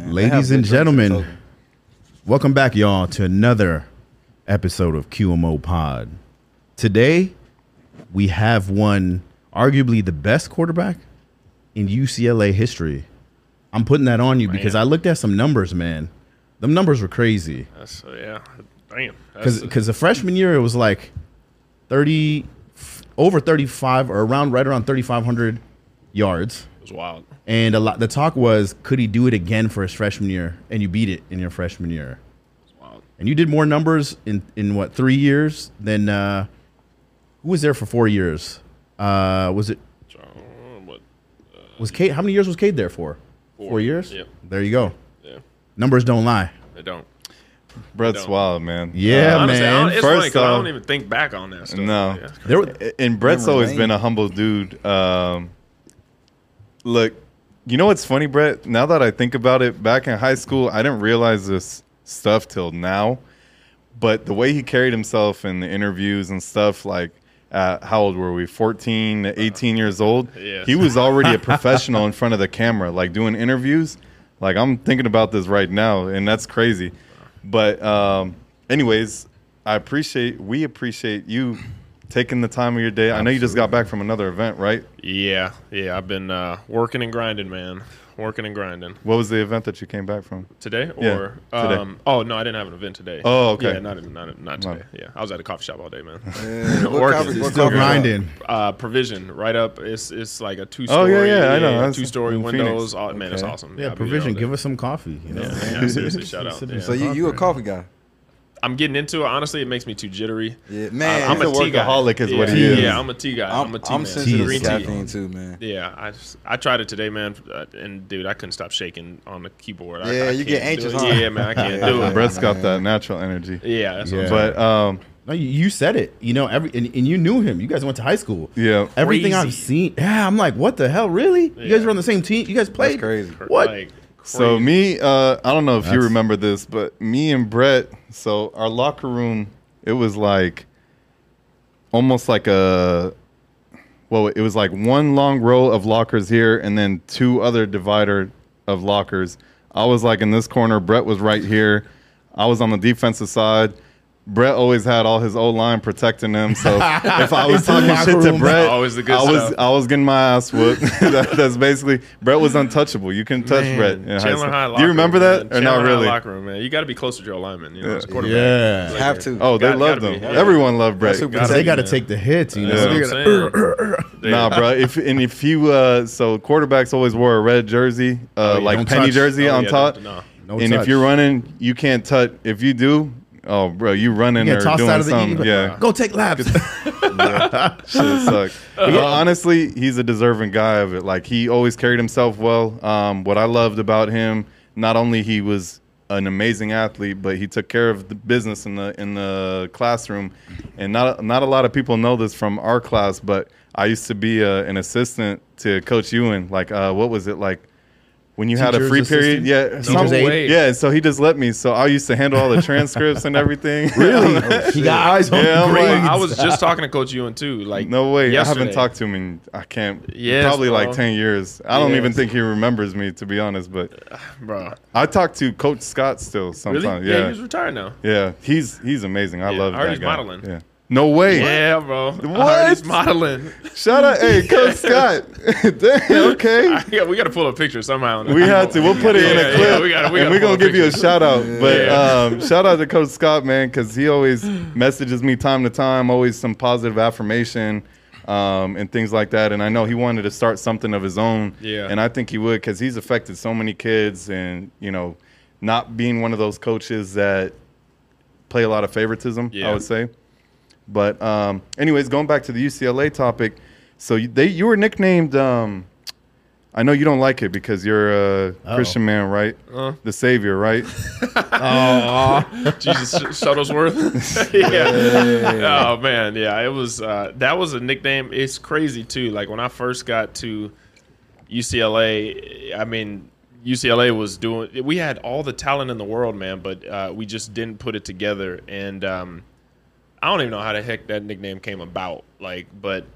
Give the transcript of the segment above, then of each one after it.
man. Ladies and good drinks in gentlemen, welcome back, y'all, to another episode of QMO Pod. Today, we have one, arguably the best quarterback in UCLA history. I'm putting that on you because I looked at some numbers, man. Them numbers were crazy. That's uh, yeah. Damn. Because the freshman year, it was like 30, f- over 35 or around right around 3,500 yards. It was wild. And a lot, the talk was, could he do it again for his freshman year? And you beat it in your freshman year. Was wild. And you did more numbers in, in what, three years than uh, who was there for four years? Uh, was it, So, what? was Cade? how many years was Cade there for? Four, Four. years? Yep. There you go. Yeah. Numbers don't lie. They don't. Brett's Don't. wild, man. Yeah, Honestly, man. don't, funny First 'cause I don't even think back on that stuff. No. Yeah. There, And Brett's always lane. been a humble dude. Um, look, you know what's funny, Brett? Now that I think about it, back in high school, I didn't realize this stuff till now. But the way he carried himself in the interviews and stuff, like, uh, how old were we? 14, 18 years old. Yes. He was already a professional in front of the camera, like doing interviews. Like, I'm thinking about this right now, and that's crazy. But, um, anyways, I appreciate, we appreciate you taking the time of your day. I know you just got back from another event, right? Yeah, yeah. I've been uh, working and grinding, man. Working and grinding What was the event that you came back from? today, Yeah, or today. um, oh no, I didn't have an event today. Oh, okay. Yeah, not not not today. Yeah, I was at a coffee shop all day, man. Yeah, Working. coffee- what still grinding. uh, provision right up. It's it's like a two Oh, story. Oh yeah, yeah, I know. That's Two story windows. Phoenix. Oh, man, it's awesome. Yeah, I'll be there provision. Give us some coffee. You know? Yeah, yeah, seriously, shout out. Sit Yeah. So you you a coffee guy? I'm getting into it. Honestly, it makes me too jittery. Yeah, man. I'm a He's a tea guy. workaholic is yeah, what he is. Yeah, I'm a tea guy. I'm, I'm, a tea I'm man. sensitive Tea to Green tea. caffeine too, man. Yeah, I just, I tried it today, man, uh, and dude, I couldn't stop shaking on the keyboard. Yeah, I you get anxious, huh? Yeah, man, I can't do it. Brett's got that natural energy. Yeah, that's Yeah. what I'm. But um, No, you, you said it. You know, every and, and you knew him. You guys went to high school. yeah, Everything I've seen, yeah, I'm like, what the hell, really? You guys Yeah. were on the same team. You guys played. crazy. What? Like, So me, uh, I don't know if you remember this, but me and Brett. So our locker room, it was like almost like a. Well, it was like one long row of lockers here, and then two other divider of lockers. I was like in this corner. Brett was right here. I was on the defensive side. Brett always had all his old line protecting him. So if I was talking locker shit to. Brett, Always the good I was stuff. I was getting my ass whooped. that, that's basically Brett was untouchable. You couldn't touch Man, Brett. in high Chandler school. High Do you remember room, that man. or not Chandler High really? locker room, man. You got to be closer to your alignment. You know, as a quarterback. Yeah. Like, Have to. Oh, they Gotta- loved him. yeah. Everyone loved Brett. Super Because Gotta they got to take the hits, you know. Yeah. That's what I'm saying. Yeah. Nah, bro. If and if you uh, so quarterbacks always wore a red jersey, uh, Oh, yeah. like Don't penny touch. jersey Oh, on yeah, top. no. No and touch. if you're running, you can't touch. If you do, oh, bro, you running You or get tossed doing out of the something. eagle. yeah, Go take laps. shit suck. But honestly, he's a deserving guy of it. Like he always carried himself well. Um, what I loved about him, not only he was an amazing athlete, but he took care of the business in the in the classroom. And not not a lot of people know this from our class, but I used to be uh, an assistant to Coach Ewan. Like, uh, what was it like? When you had a Teacher's free period, assistant? yeah, Teacher's some- aide? yeah. So he just let me. So I used to handle all the transcripts and everything. really? Oh, he got eyes on Yeah, I'm grades. like- I was just talking to Coach Ewan too. Like No way. I haven't talked to him in I can't Yes, probably bro. like ten years. I don't even think he remembers me to be honest. But bro. I talk to Coach Scott still Really? sometimes. Yeah, Yeah, he's retired now. yeah. He's he's amazing. I Yeah, love I heard that he's guy. modeling. Yeah. No way. Yeah, bro. I What? heard he's modeling. Shout out, hey Coach Scott. Damn. Okay. yeah, we got to pull a picture somehow. We had to. We'll put it in a clip, yeah, we gotta, we and we're gonna a give you a shout out. But um, shout out to Coach Scott, man, because he always messages me time to time, always some positive affirmation um, and things like that. And I know he wanted to start something of his own. Yeah. And I think he would because he's affected so many kids, and you know, not being one of those coaches that play a lot of favoritism. Yeah. I would say. But um, anyways, going back to the UCLA topic, so you, they you were nicknamed. Um, I know you don't like it because you're a Uh-oh. Christian man, right? Uh. The Savior, right? Oh, Jesus Sh- Shuttlesworth. yeah. Oh man, yeah. It was uh, that was a nickname. It's crazy too. Like when I first got to UCLA, I mean UCLA was doing. We had all the talent in the world, man, but uh, we just didn't put it together. And um, I don't even know how the heck that nickname came about. Like, but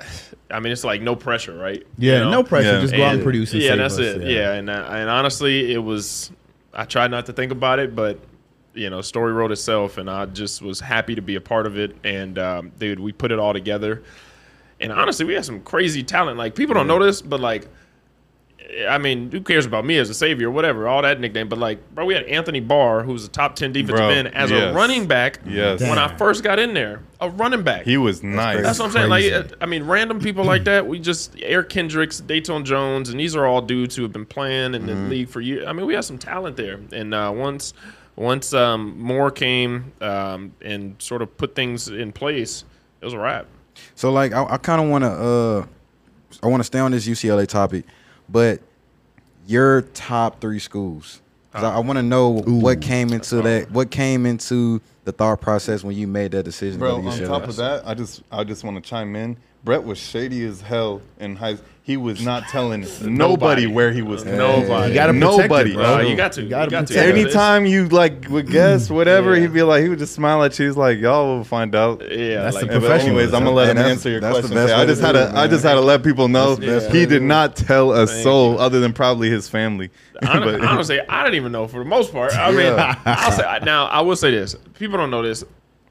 I mean, it's like no pressure, right? Yeah, You know? no pressure. Yeah. Just go out and produce and yeah, save that's us, it. Yeah, and uh, and honestly, it was. I tried not to think about it, but you know, story wrote itself, and I just was happy to be a part of it. And um, dude, we put it all together. And honestly, we had some crazy talent. Like people don't know this, but like, I mean, who cares about me as a savior, whatever, all that nickname. But like, bro, we had Anthony Barr, who was a top ten defensive Bro, end, as yes. a running back. Yes. When I first got in there, a running back. He was nice. That's what I'm saying. Like, I mean, random people like that. We just Eric Kendricks, Datone Jones, and these are all dudes who have been playing in the Mm-hmm. league for years. I mean, we have some talent there. And uh, once, once um, Mora came um, and sort of put things in place, it was a wrap. So like I, I kind of want to uh I want to stay on this UCLA topic, but your top three schools. 'Cause I, I want to know what came into that. What came into the thought process when you made that decision? Bro, on top of that, I just I just want to chime in. Brett was shady as hell in high. He was not telling nobody where he was. Nobody. You gotta protect Nobody. it, bro. You got to. You You, gotta got to. it. Anytime you like would guess whatever, Yeah. he'd be like, he would just smile at you. He's like, y'all will find out. Yeah, That's like, the Yeah, professional. anyways, I'm gonna let him answer your that's question. best I just had it, to, I just had to let people know That's the best he did not tell a soul other than probably his family. Hon- But- honestly, I didn't even know for the most part. I mean, I'll say now I will say this: people don't know this.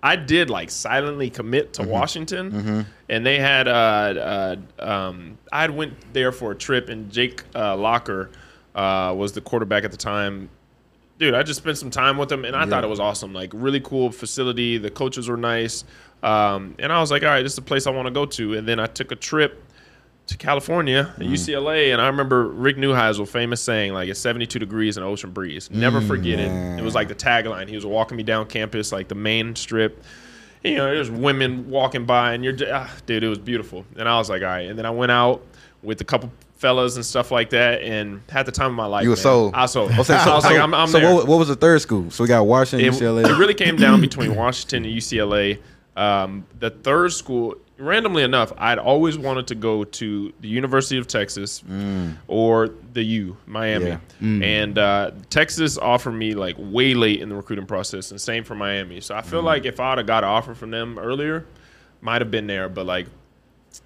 I did like silently commit Mm-hmm. to Washington, and they had uh, uh, um, I had went there for a trip, and Jake uh, Locker uh, was the quarterback at the time. Dude, I just spent some time with him, and I thought it was awesome. Like really cool facility. The coaches were nice, um, and I was like, all right, this is the place I want to go to. And then I took a trip to California, at UCLA, and I remember Rick Neuheisel famous saying like it's 72 degrees and ocean breeze. Never forget it. It was like the tagline. He was walking me down campus, like the main strip. You know, there's women walking by, and you're, ah, dude, it was beautiful. And I was like, all right. And then I went out with a couple fellas and stuff like that, and had the time of my life. You were man. sold. I was sold. Oh, so, I so, was like, I'm, I'm so there what, what was the third school? So we got Washington, it, UCLA. it really came down between Washington and UCLA. Um, the third school, randomly enough, I'd always wanted to go to the University of Texas mm. or the U, Miami. Yeah. Mm. And uh, Texas offered me like way late in the recruiting process, and same for Miami. So I feel mm. like if I would have got an offer from them earlier, might have been there. But like,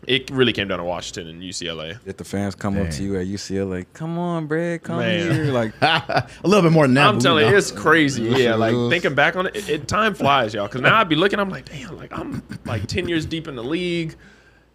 it really came down to Washington and UCLA. If the fans come up to you at UCLA, come on, Brad, come Man. here. Like, a little bit more than that. I'm telling you, know. it's crazy. Yeah, like thinking back on it, it, it time flies, y'all. Because now I'd be looking, I'm like, damn, like I'm like 10 years deep in the league,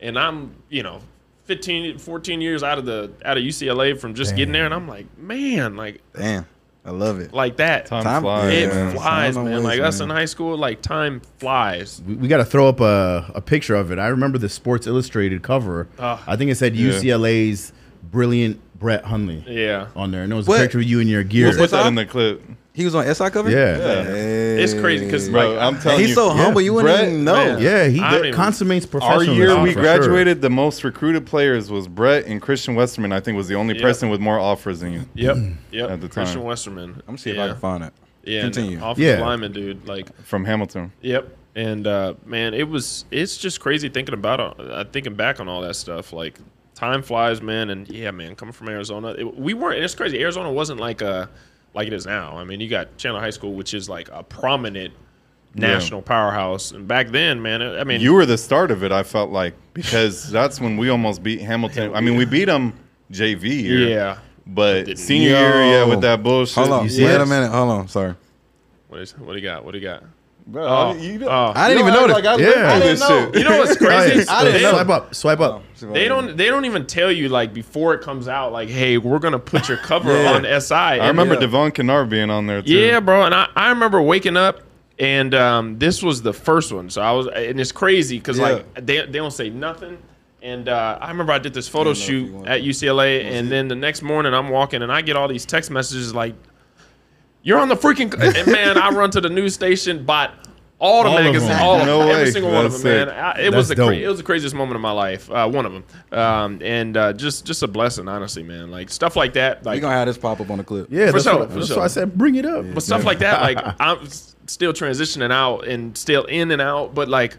and I'm, you know, 15, 14 years out of the out of UCLA from just getting there, and I'm like, man, like damn, I love it. like that. Time, Time- flies. it man. flies, Time man. always, Like us in high school, like time flies. we, we got to throw up a, a picture of it. I remember the Sports Illustrated cover. Ah. I think it said Yeah. UCLA's brilliant Brett Hundley Yeah. on there, and there was What? a picture of you in your gear. We'll put that in the clip, He was on SI cover. Yeah. Hey. It's crazy 'cause, bro. Like, I'm And telling he's you, so humble, you wouldn't Brett, even know. man. Yeah, he I don't did, even- consummates Our professionalism. year we for graduated, the most recruited players was Brett and Christian Westerman. I think was the only Yep. person with more offers than you. Yep. Yep. At the Christian time. Westerman. I'm gonna see if. I can find it. Yeah. Continue. Continue. Yeah. Lineman, dude. Like from Hamilton. Yep. And uh, man, it was it's just crazy thinking about it, uh, thinking back on all that stuff. Like time flies, man. And yeah, man, coming from Arizona, it, we weren't. It's crazy. Arizona wasn't like a like it is now. I mean, you got Chandler High School, which is like a prominent national powerhouse, and back then, man, I mean, You were the start of it. I felt like because that's when we almost beat Hamilton. I mean, we beat them JV year. yeah. But senior year, yeah, with that bullshit. Hold on. You see Wait it? a minute. Hold on. Sorry. What is what do you got? What do you got? Bro, Oh, you, oh. I didn't you even act know like that. I Yeah. I didn't know. You know what's crazy? I They don't- swipe up, swipe up. They don't. They don't even tell you like before it comes out. Like, hey, we're gonna put your cover Yeah. on SI. I remember Yeah. Devon Kennard being on there too. Yeah, bro. And I, I remember waking up and um, this was the first one. So I was, and it's crazy because Yeah. like they, they don't say nothing. And uh, I remember I did this photo shoot at UCLA, and then the next morning I'm walking and I get all these text messages like, "You're on the freaking!" and man, I run to the news station, bought all the All of magazines, them. all of No every way. single one of That's them, man. I, it was the cra- it was the craziest moment of my life, uh, one of them, um, and uh, just just a blessing, honestly, man. Like stuff like that, We like gonna have this pop up on the clip. Yeah, For sure, what, for that's sure. why I said bring it up. but stuff like that, like I'm still transitioning out and still in and out, but like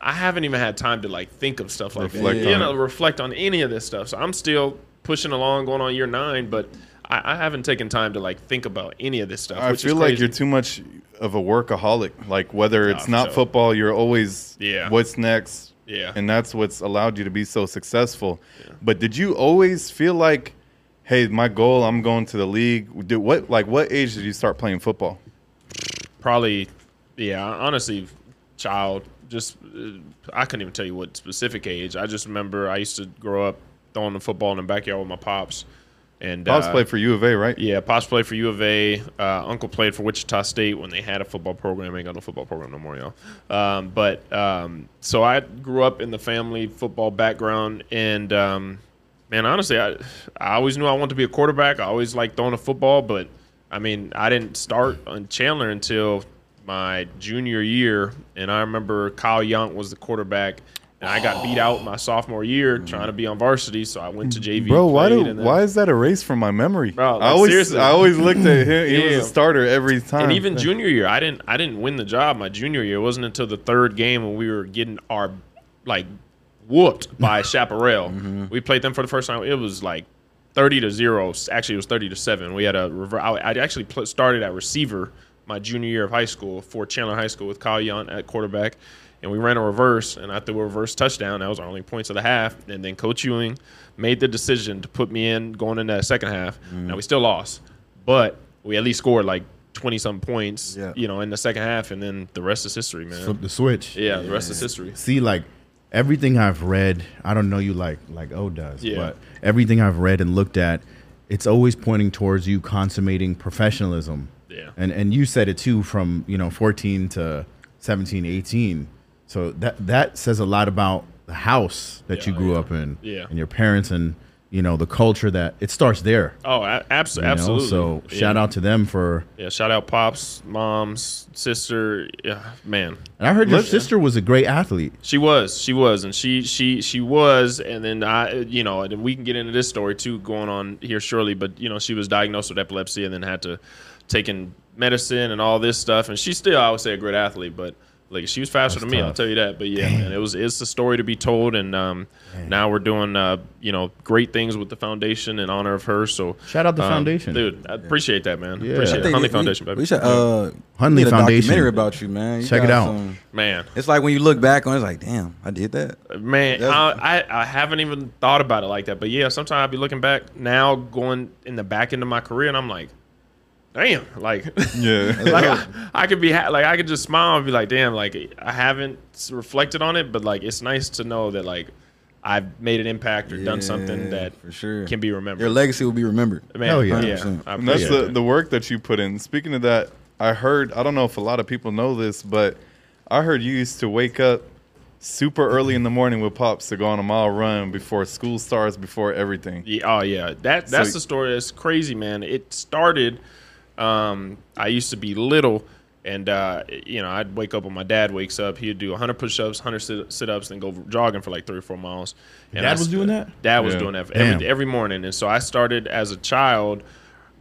I haven't even had time to like think of stuff like Reflect that. on You know, it. reflect on any of this stuff. So I'm still pushing along, going on year nine, but I, I haven't taken time to like think about any of this stuff. I feel like you're too much of a workaholic. Like whether it's not sure. football, you're always Yeah. What's next? Yeah. And that's what's allowed you to be so successful. But did you always feel like, hey, my goal, I'm going to the league? Did what like what age did you start playing football? probably yeah honestly child just uh, i couldn't even tell you what specific age i just remember i used to grow up throwing the football in the backyard with my pops and Pops uh, played for U of A, right? yeah pops played for u of a. Uh, uncle played for wichita state when they had a football program. Ain't got no football program no more y'all. Um, but um, so i grew up in the family football background. And um, man honestly I, I always knew i wanted to be a quarterback. I always liked throwing a football. But I mean, I didn't start on Chandler until my junior year, and I remember Kyle Young was the quarterback, and I got beat out my sophomore year oh, trying to be on varsity, so I went to JV. Bro, why do and then- why is that erased from my memory? Bro, like, I always seriously. I always looked at him. He Yeah. was a starter every time. And even junior year, I didn't I didn't win the job my junior year. It wasn't until the third game when we were getting our like whooped by Chaparral. Mm-hmm. We played them for the first time. It was like thirty to zero. Actually, it was thirty to seven. We had a rever- I I actually pl- started at receiver my junior year of high school for Chandler High School with Kyle Young at quarterback. And we ran a reverse, and I threw a reverse touchdown. That was our only points of the half. And then Coach Ewan made the decision to put me in going into that second half. Now we still lost, but we at least scored like twenty some points, Yeah. you know, in the second half, and then the rest is history, man. Flip the switch. yeah, the rest is history. See, like everything I've read, I don't know you like like O does, Yeah. but everything I've read and looked at, it's always pointing towards you consummating professionalism. Yeah. And and you said it too from, you know, 14 to 17, 18. So that that says a lot about the house that you grew yeah. up in Yeah. and your parents and you know the culture that it starts there. Oh, a- abso- you know? absolutely. So yeah. shout out to them for Yeah, shout out pops, moms, sister. Yeah, man. and I heard your sister was a great athlete. She was, she was, and she she she was, and then I, you know, and we can get into this story too going on here shortly. But you know, she was diagnosed with epilepsy and then had to taking medicine and all this stuff, and she's still, I would say, a great athlete, but. Like she was faster That's than me, I'll tell you that. But yeah, man, it was it's a story to be told, and um, now we're doing uh, you know great things with the foundation in honor of her. So Shout out the um, foundation. dude. I appreciate that, man. Yeah. Appreciate I it. think Hundley we- Foundation, we, baby. We should uh, Hundley need a Foundation. documentary about you, man. You Check it out. some- man, it's like when you look back on, it, it's like, damn, I did that. Man, I, I I haven't even thought about it like that. But yeah, sometimes I'll be looking back now, going in the back end of my career, and I'm like, damn, like, yeah. like I, I could be ha- like I could just smile and be like, damn, like I haven't reflected on it, but like it's nice to know that like I've made an impact or done something that for sure can be remembered. Your legacy will be remembered. Man, Hell yeah. yeah, 100%. I And that's the, that. the work that you put in. Speaking of that, I heard, I don't know if a lot of people know this, but I heard you used to wake up super early in the morning with Pops to go on a mile run before school starts, before everything. Yeah, oh yeah, that that's So- the story. That's crazy, man. It started. Um, I used to be little, and uh, you know, I'd wake up when my dad wakes up. He'd do 100 push-ups, 100 sit- sit-ups, then go jogging for like three or four miles. And Dad I was doing that? Dad was Yeah. doing that every every morning, and so I started as a child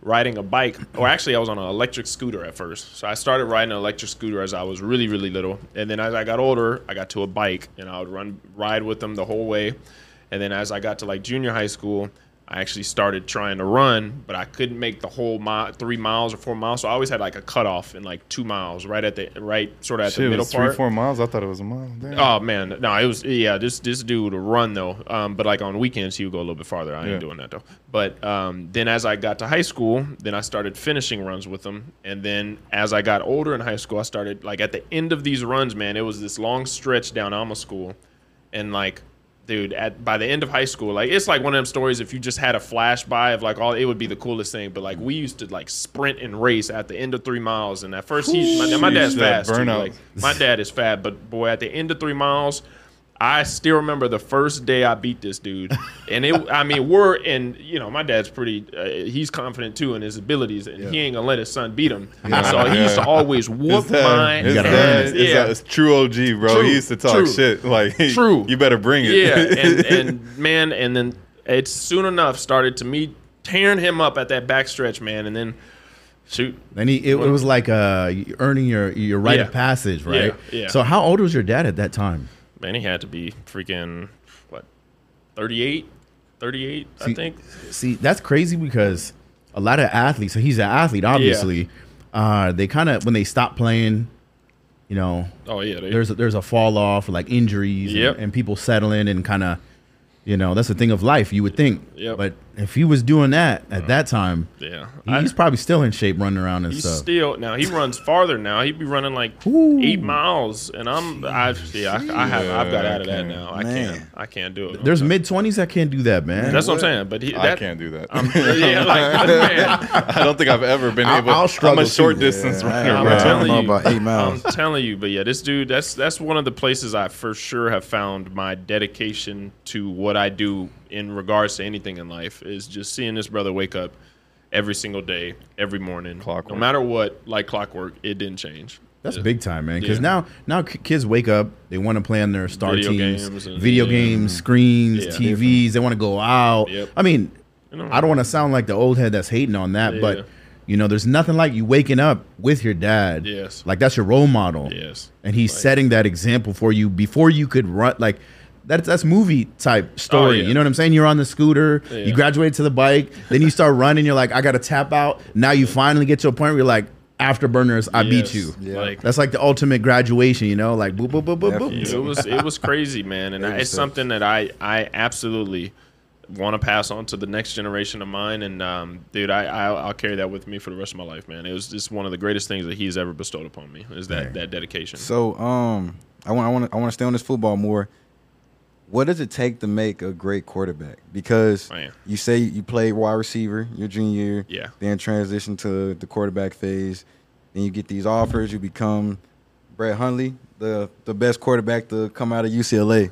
riding a bike or actually i was on an electric scooter at first so i started riding an electric scooter as i was really really little and then as i got older i got to a bike and i would run ride with them the whole way and then as i got to like junior high school i actually started trying to run but i couldn't make the whole mile three miles or four miles so i always had like a cutoff in like two miles right at the right sort of at Shit, the middle three, part four miles. I thought it was a mile. Damn. Oh man, no, it was yeah. This this dude would run though, um, but like on weekends he would go a little bit farther. I Yeah. ain't doing that though. But um, then as I got to high school, then I started finishing runs with him, and then as I got older in high school, I started like at the end of these runs, man, it was this long stretch down Alma School, and like. Dude, at by the end of high school, like it's like one of them stories. If you just had a flash by of like all, it would be the coolest thing. But like we used to like sprint and race at the end of three miles, and at first he, my, my dad's fast. Too, like, my dad is fat, but boy, at the end of three miles, I still remember the first day I beat this dude, and it. I mean, we're and You know, my dad's pretty. Uh, he's confident too in his abilities, and he ain't gonna let his son beat him. So he used to always whoop His dad, my his gotta dad ass. Yeah. a- is true OG, bro. True, he used to talk true. shit like, True. you better bring it. Yeah, and, and man, and then it soon enough started to me tearing him up at that backstretch, man, and then shoot, And he, it, it was like uh, earning your your rite Yeah. of passage, right? Yeah, yeah. So how old was your dad at that time? Man, he had to be freaking what, 38, 38, I think. See, that's crazy because a lot of athletes. So he's an athlete, obviously. Yeah. Uh, they kind of when they stop playing, you know, Oh yeah, they, there's a, there's a fall off, like injuries, and- Yep. and, people settling and kind of, you know, that's the thing of life. You would think, Yep. but if he was doing that at uh, that time, yeah. he's probably still in shape, running around and He's stuff. still now he runs farther now. He'd be running like Ooh. eight miles, and I'm I yeah I, I have I've got out of that can't. now. I Man. can't I can't do it. There's mid twenties that can't do that, man. that's what I'm saying. But he, I can't do that. I'm, yeah, like I don't think I've ever been I'll- able. I'll I'm a short too. distance Yeah, runner, I- I'm bro. I don't telling know you, about eight miles. I'm telling you, but yeah, this dude, that's that's one of the places I for sure have found my dedication to what I do in regards to anything in life is just seeing this brother wake up every single day, every morning, Clockwork. no matter what, like clockwork, it didn't change. That's Yeah. big time, man. Because Yeah. now, now kids wake up, they want to play on their star Video teams, games and- video yeah. games, screens. TVs. They want to go out. Yep. I mean, You know, I don't want to sound like the old head that's hating on that, but you know, there's nothing like you waking up with your dad. Yes. like that's your role model. Yes. and he's setting that example for you before you could run. Like that's that's movie type story. Oh, yeah. You know what I'm saying? You're on the scooter, Yeah. you graduate to the bike, then you start running. You're like, I got to tap out. Now you finally get to a point where you're like, afterburners, I beat you. Yeah. Like, That's like the ultimate graduation, you know, like boop boop boop boop Definitely. boop. it was it was crazy, man, and I, it's something that I I absolutely want to pass on to the next generation of mine. And um, dude, I I'll, I'll carry that with me for the rest of my life, man. It was just one of the greatest things that he's ever bestowed upon me is that Right. that dedication. So, um, I want, I want, I want to stay on this football more. What does it take to make a great quarterback? Because you say you played wide receiver your junior year, Yeah. then transition to the quarterback phase, then you get these offers, you become Brett Hundley, the the best quarterback to come out of UCLA.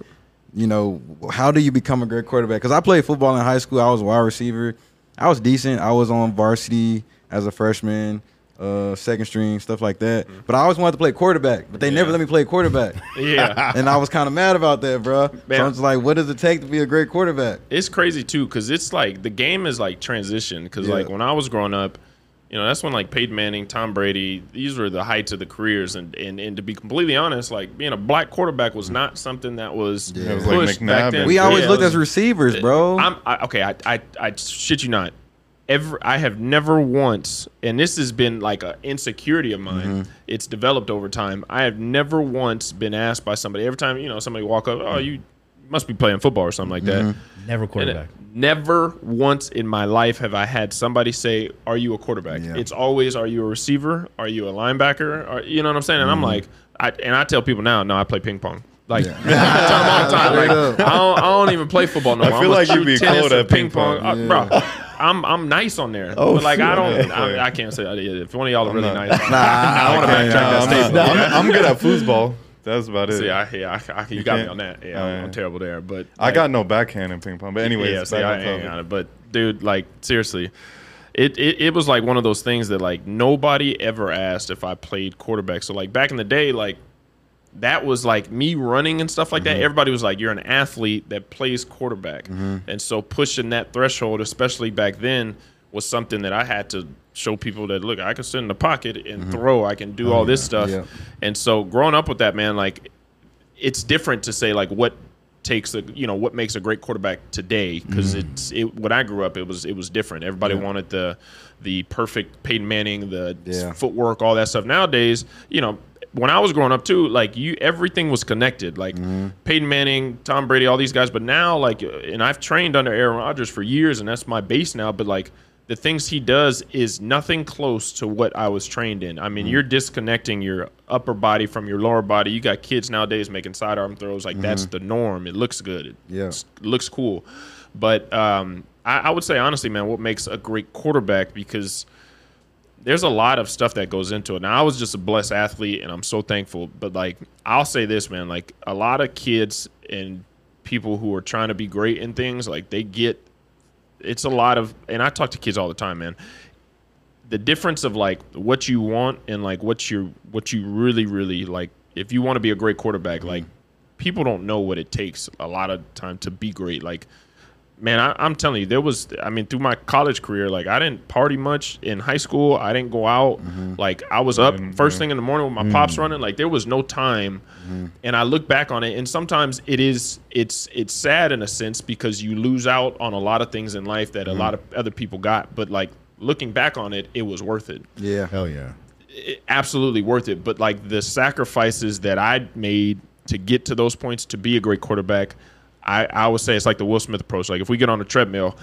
You know, how do you become a great quarterback? Because I played football in high school. I was a wide receiver. I was decent. I was on varsity as a freshman, uh, second string, stuff like that. But I always wanted to play quarterback, but they never let me play quarterback. yeah. and I was kind of mad about that, bro. Man. So I'm just like, what does it take to be a great quarterback? it's crazy too because it's like the game is like transition because Yeah. like when i was growing up you know that's when like peyton manning tom brady these were the heights of the careers and and, and to be completely honest like being a black quarterback was not something that was Yeah. It was like pushed back then. We always Yeah, looked it as receivers, bro. I'm I, okay. I, I I shit you not. Ever I have never once, and this has been like an insecurity of mine. Mm-hmm. It's developed over time. I have never once been asked by somebody. Every time you know somebody walk up, oh you must be playing football or something like Mm-hmm. that. Never And quarterback. never once in my life have I had somebody say, "Are you a quarterback?" Yeah. It's always, "Are you a receiver? Are you a linebacker?" Or you know what I'm saying? And Mm-hmm. I'm like, I and I tell people now, no, I play ping pong. Like I tell them all the time, like. I don't, I don't even play football no I feel I'm like like you'd be tennis cold at ping ping pong, pong. Uh, bro. I'm I'm nice on there, Oh, but like I don't. I, I can't say uh, that. If one of y'all are really not- nice, Nah, I want to I can't. backtrack that I'm, statement. I'm, I'm good at foosball. That's about it. See, I, yeah, I, I, you got me on that. Yeah, Oh, I'm, terrible there, but I got no backhand in ping pong. But anyways, yeah, see, I on ain't topic. got it. But dude, like seriously, it, it it was like one of those things that like nobody ever asked if I played quarterback. So like back in the day, like that was like me running and stuff like Mm-hmm. that. Everybody was like, "You're an athlete that plays quarterback," Mm-hmm. and so pushing that threshold, especially back then, was something that I had to show people that look, I can sit in the pocket and Mm-hmm. throw. I can do all this stuff. Yeah. And so growing up with that, man, like it's different to say like what takes a you know what makes a great quarterback today because it's it when I grew up it was it was different. Everybody Mm-hmm. Yeah. wanted the the perfect Peyton Manning, the Yeah. footwork, all that stuff. Nowadays, you know, when I was growing up too, like you everything was connected. Like Mm-hmm. Peyton Manning, Tom Brady, all these guys. But now, like, and I've trained under Aaron Rodgers for years, and that's my base now. But like the things he does is nothing close to what I was trained in. I Mm-hmm. mean, you're disconnecting your upper body from your lower body. You got kids nowadays making sidearm throws. Like that's the norm. It looks good. It Mm-hmm. Yeah. looks cool. But um, I, I would say honestly, man, what makes a great quarterback because there's a lot of stuff that goes into it. Now I was just a blessed athlete and I'm so thankful. But like I'll say this, man, like a lot of kids and people who are trying to be great in things, like they get it's a lot of and I talk to kids all the time, man. The difference of like what you want and like what you what you really, really like if you want to be a great quarterback, mm-hmm. like people don't know what it takes a lot of time to be great. Like man, I, I'm telling you, there was, I mean, through my college career, like I didn't party much in high school. I didn't go out. Mm-hmm. Like I was up And, first thing in the morning with my mm-hmm. pops running. Like there was no time. And I look back on it, and sometimes it is, it's, it's sad in a sense because you lose out on a lot of things in life that a lot of other people got. But like looking back on it, it was worth it yeah. Hell yeah. it- absolutely worth it. But like the sacrifices that I made to get to those points to be a great quarterback, I, I would say it's like the Will Smith approach. Like if we get on a treadmill,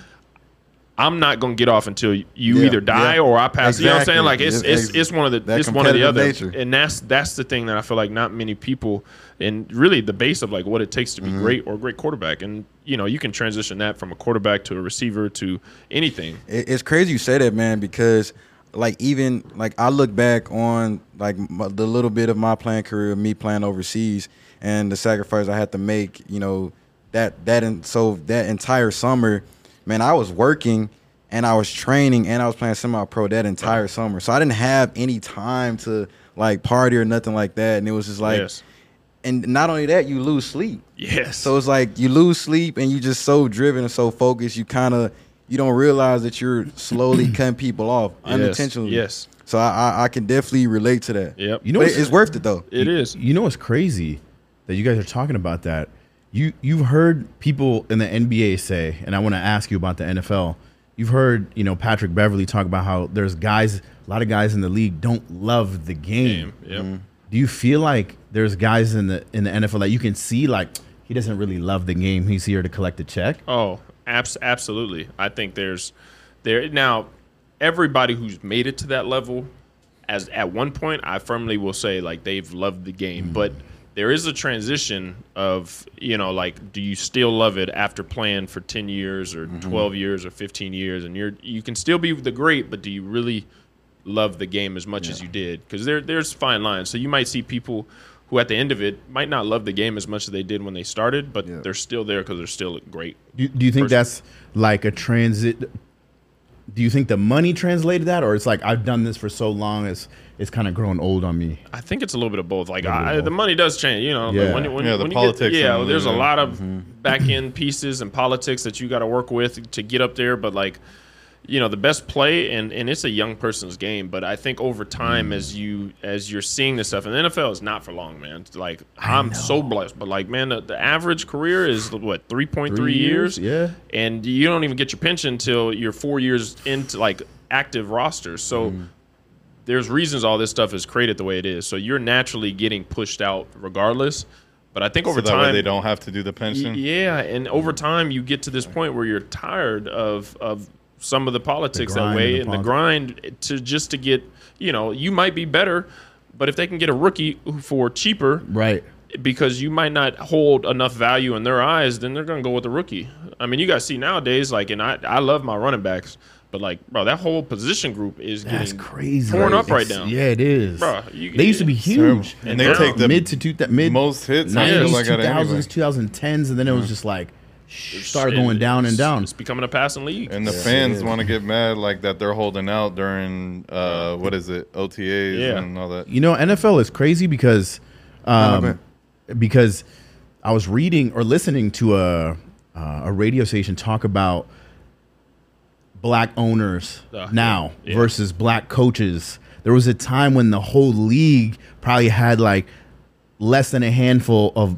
I'm not gonna get off until you Yeah, either die yeah. or I pass. You know what I'm saying? Like it's It's- it's, it's one of the that it's one of the other, nature. and that's that's the thing that I feel like not many people and really the base of like what it takes to be Mm-hmm. great or a great quarterback. And you know you can transition that from a quarterback to a receiver to anything. It's crazy you say that, man, because like even like I look back on like the little bit of my playing career, me playing overseas, and the sacrifice I had to make. You know that that and so that entire summer, man, I was working and I was training and I was playing semi-pro that entire summer. So I didn't have any time to like party or nothing like that, and it was just like. yes. And not only that, you lose sleep. Yes. So it's like you lose sleep and you just so driven and so focused, you kind of you don't realize that you're slowly cutting people off Yes, unintentionally. yes. So I, I I can definitely relate to that. Yep. You know it's worth it though. it is. You know what's crazy that you guys are talking about that. You you've heard people in the NBA say, and I want to ask you about the NFL. You've heard you know Patrick Beverley talk about how there's guys, a lot of guys in the league don't love the game. Yep. Do you feel like there's guys in the in the NFL that you can see like he doesn't really love the game. He's here to collect a check. Oh, abs- absolutely. I think there's there now everybody who's made it to that level as at one point I firmly will say like they've loved the game, Mm-hmm. but there is a transition of, you know, like do you still love it after playing for 10 years or Mm-hmm. 12 years or 15 years and you're you can still be the great, but do you really love the game as much as you did? Cuz there there's fine lines. So you might see people who at the end of it might not love the game as much as they did when they started, but Yeah. they're still there because they're still great. Do, do you think Person. that's like a transit? Do you think the money translated that, or it's like I've done this for so long, it's it's kind of growing old on me? I think it's a little bit of both. Like Little bit of I, both. the money does change, you know. like, Yeah. when, when, Yeah, the when you politics Get, yeah, and- there's a lot of mm-hmm. back end pieces and politics that you got to work with to get up there. But like, you know, the best play and and it's a young person's game. But I think over time, Mm. as you as you're seeing this stuff, and the NFL is not for long, man. It's like I'm so blessed, but like, man, the, the average career is what three point three years. Yeah. and you don't even get your pension until you're four years into like active rosters. So Mm. there's reasons all this stuff is created the way it is. So you're naturally getting pushed out regardless. But I think over so that way time they don't have to do the Y- pension. Yeah, and over time you get to this point where you're tired of of some of the politics grind that way and the and the grind to just to get you know you might be better, but if they can get a rookie for cheaper Right. because you might not hold enough value in their eyes, then they're gonna go with the rookie. I mean, you guys see nowadays, like, and I I love my running backs, but like, bro, that whole position group is That's getting crazy. torn up right now. Yeah, it is. Bro, you- they used to be huge. And they Now, take the mid to two, th- mid most hits, I nineties, like, two out of anybody. thousands, two thousand tens, and then it was just like started It- going down and down. It's becoming a passing league. And the Yeah, fans want to get mad like that they're holding out during uh what is it OTAs Yeah. and all that. You know, NFL is crazy because um, because I was reading or listening to a uh, a radio station talk about black owners Uh, now yeah. versus black coaches. There was a time when the whole league probably had like less than a handful of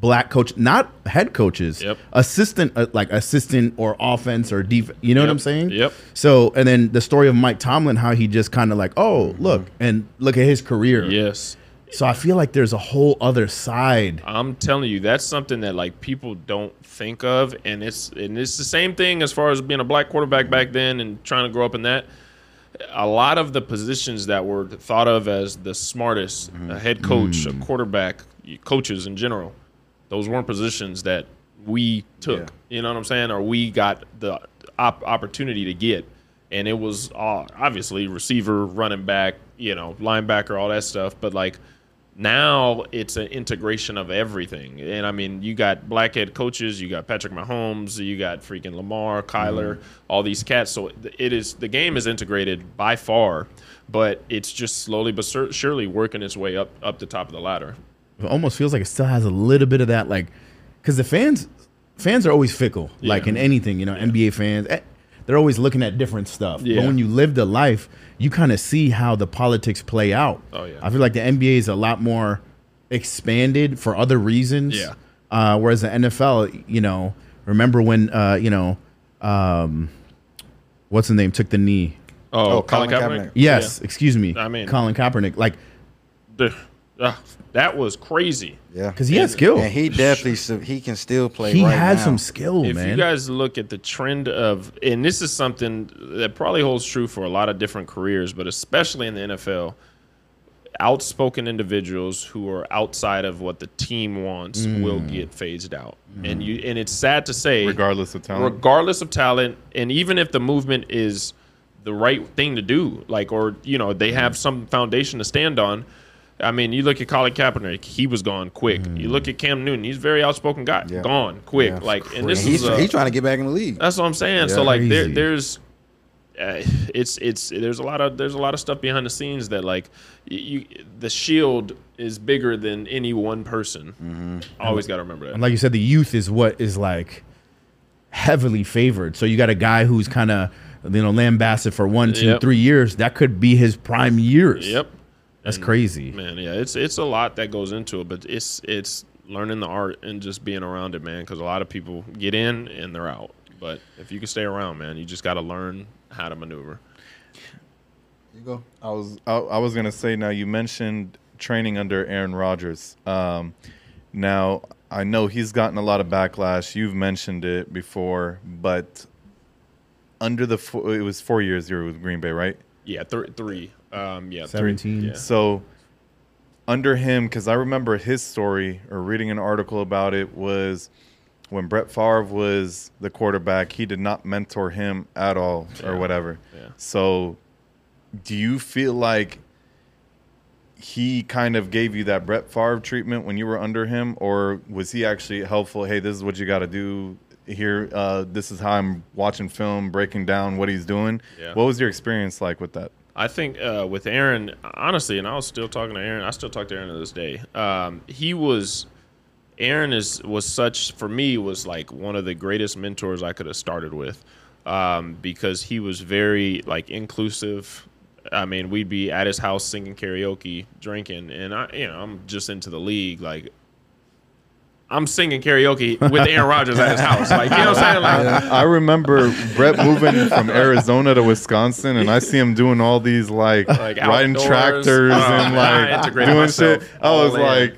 black coach, not head coaches, Yep. assistant, uh, like assistant or offense or defense. You know what I'm saying? Yep. So, and then the story of Mike Tomlin, how he just kind of like, oh, look, mm-hmm. and look at his career. Yes. So I feel like there's a whole other side. I'm telling you, that's something that like people don't think of, and it's and it's the same thing as far as being a black quarterback back then and trying to grow up in that. A lot of the positions that were thought of as the smartest, a mm-hmm. head coach, a mm. quarterback, coaches in general, those weren't positions that we took. You know what I'm saying? Or we got the op- opportunity to get, and it was uh, obviously receiver, running back, you know, linebacker, all that stuff. But like now it's an integration of everything. And I mean, you got blackhead coaches, you got Patrick Mahomes, you got freaking Lamar, Kyler, all these cats. So it is the game is integrated by far, but it's just slowly but sur- surely working its way up up the top of the ladder. It almost feels like it still has a little bit of that, like, because the fans, fans are always fickle, like in anything. You know, NBA fans, eh, they're always looking at different stuff. Yeah. But when you live the life, you kind of see how the politics play out. Oh, yeah. I feel like the NBA is a lot more expanded for other reasons. Yeah. Uh, whereas the NFL, you know, remember when, uh, you know, um, what's the name took the knee? Oh, Oh, Colin, Colin Kaepernick. Kaepernick. Yes, excuse me. I mean- Colin Kaepernick, like Yeah. The- uh, that was crazy. Yeah, because he has skill. and he definitely he can still play. he right had now. some skill, if man. you guys look at the trend of and this is something that probably holds true for a lot of different careers but especially in the NFL outspoken individuals who are outside of what the team wants will get phased out and you and it's sad to say regardless of talent. regardless of talent and even if the movement is the right thing to do like or you know they have some foundation to stand on I mean, you look at Colin Kaepernick; he was gone quick. You look at Cam Newton; he's a very outspoken guy, Yeah. gone quick. Yeah. Like, and And this he's is a, he's trying to get back in the league. that's what I'm saying. so like there, there's uh, it's it's there's a lot of there's a lot of stuff behind the scenes that like you the shield is bigger than any one person. Mm-hmm. Always got to remember that. and like you said, the youth is what is like heavily favored. So you got a guy who's kind of you know lambasted for one, two, Yep. three years. That could be his prime years. Yep. That's And, crazy. Man, yeah, it's it's a lot that goes into it, but it's it's learning the art and just being around it, man. Because a lot of people get in and they're out. But if you can stay around, man, you just got to learn how to maneuver. You go. I was I, I was gonna say now you mentioned training under Aaron Rodgers. Um, now I know he's gotten a lot of backlash. You've mentioned it before, but under the fo- it was four years you were with Green Bay, right? Yeah, th- three. Um, yeah, three. Seventeen. Yeah. So under him, because I remember his story or reading an article about it was when Brett Favre was the quarterback, he did not mentor him at all or Yeah. whatever. Yeah. So do you feel like he kind of gave you that Brett Favre treatment when you were under him, or was he actually helpful? Hey, this is what you got to do here. Uh, this is how I'm watching film, breaking down what he's doing. Yeah. What was your experience like with that? I think uh, with Aaron, honestly, and I was still talking to Aaron. I still talk to Aaron to this day. Um, he was, Aaron is was such for me was like one of the greatest mentors I could have started with, um, because he was very like inclusive. I mean, we'd be at his house singing karaoke, drinking, and I, you know, I'm just into the league. Like, I'm singing karaoke with Aaron Rodgers at his house. Like, you know what I'm saying? Like, I remember Brett moving from Arizona to Wisconsin, and I see him doing all these like, Like riding outdoors. tractors Oh, and like doing myself shit. I was in. like,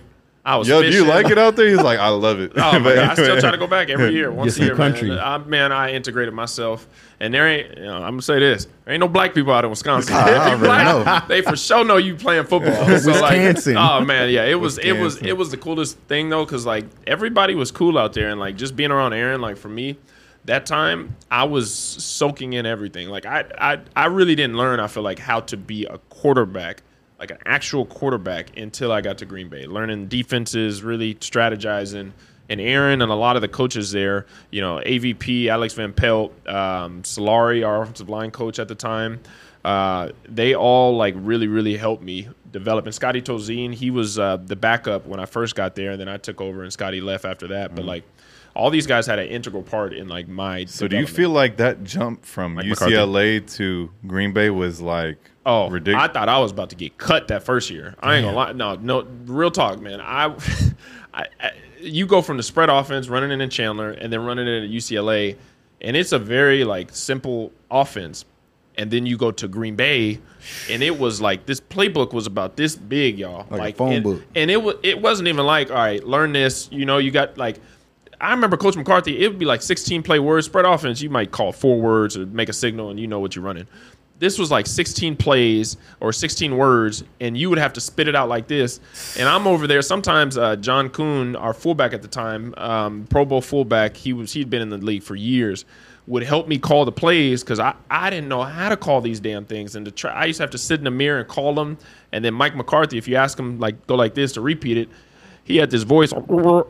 I was "Yo, do you like it out there?" He's like, "I love it." Oh my But God, I still try to go back every year, once some a year. country. Man. I, man, I integrated myself, and there ain't. You know, I'm gonna say this: there ain't no black people out in Wisconsin. I If you black, know. They for sure know you playing football. So like, Wisconsin. oh man, yeah, it was it was it was the coolest thing though, because like everybody was cool out there, and like just being around Aaron, like for me. That time, I was soaking in everything. Like I, I, I really didn't learn. I feel like how to be a quarterback like an actual quarterback until I got to Green Bay, learning defenses, really strategizing. And Aaron and a lot of the coaches there, you know, AVP, Alex Van Pelt, um, Solari, our offensive line coach at the time, uh, they all like really, really helped me develop. And Scotty Tolzien, he was uh, the backup when I first got there, and then I took over, and Scotty left after that. But like, all these guys had an integral part in like my. So, do you feel like that jump from McCarthy. UCLA to Green Bay was like Oh, ridiculous? I thought I was about to get cut that first year. I ain't gonna lie. No, no, real talk, man. I, I, I you go from the spread offense running it in Chandler and then running it at UCLA, and it's a very like simple offense. And then you go to Green Bay, and it was like this playbook was about this big, y'all. Like a phone and, book. and it was it wasn't even like all right, learn this. You know, you got like. I remember Coach McCarthy. It would be like 16 play words spread offense. You might call four words or make a signal, and you know what you're running this was like 16 plays or 16 words, and you would have to spit it out like this. And I'm over there. Sometimes uh, John Kuhn, our fullback at the time, um, Pro Bowl fullback, he was he'd been in the league for years, would help me call the plays because I, I didn't know how to call these damn things. And to try, I used to have to sit in the mirror and call them. And then Mike McCarthy, if you ask him like go like this to repeat it, he had this voice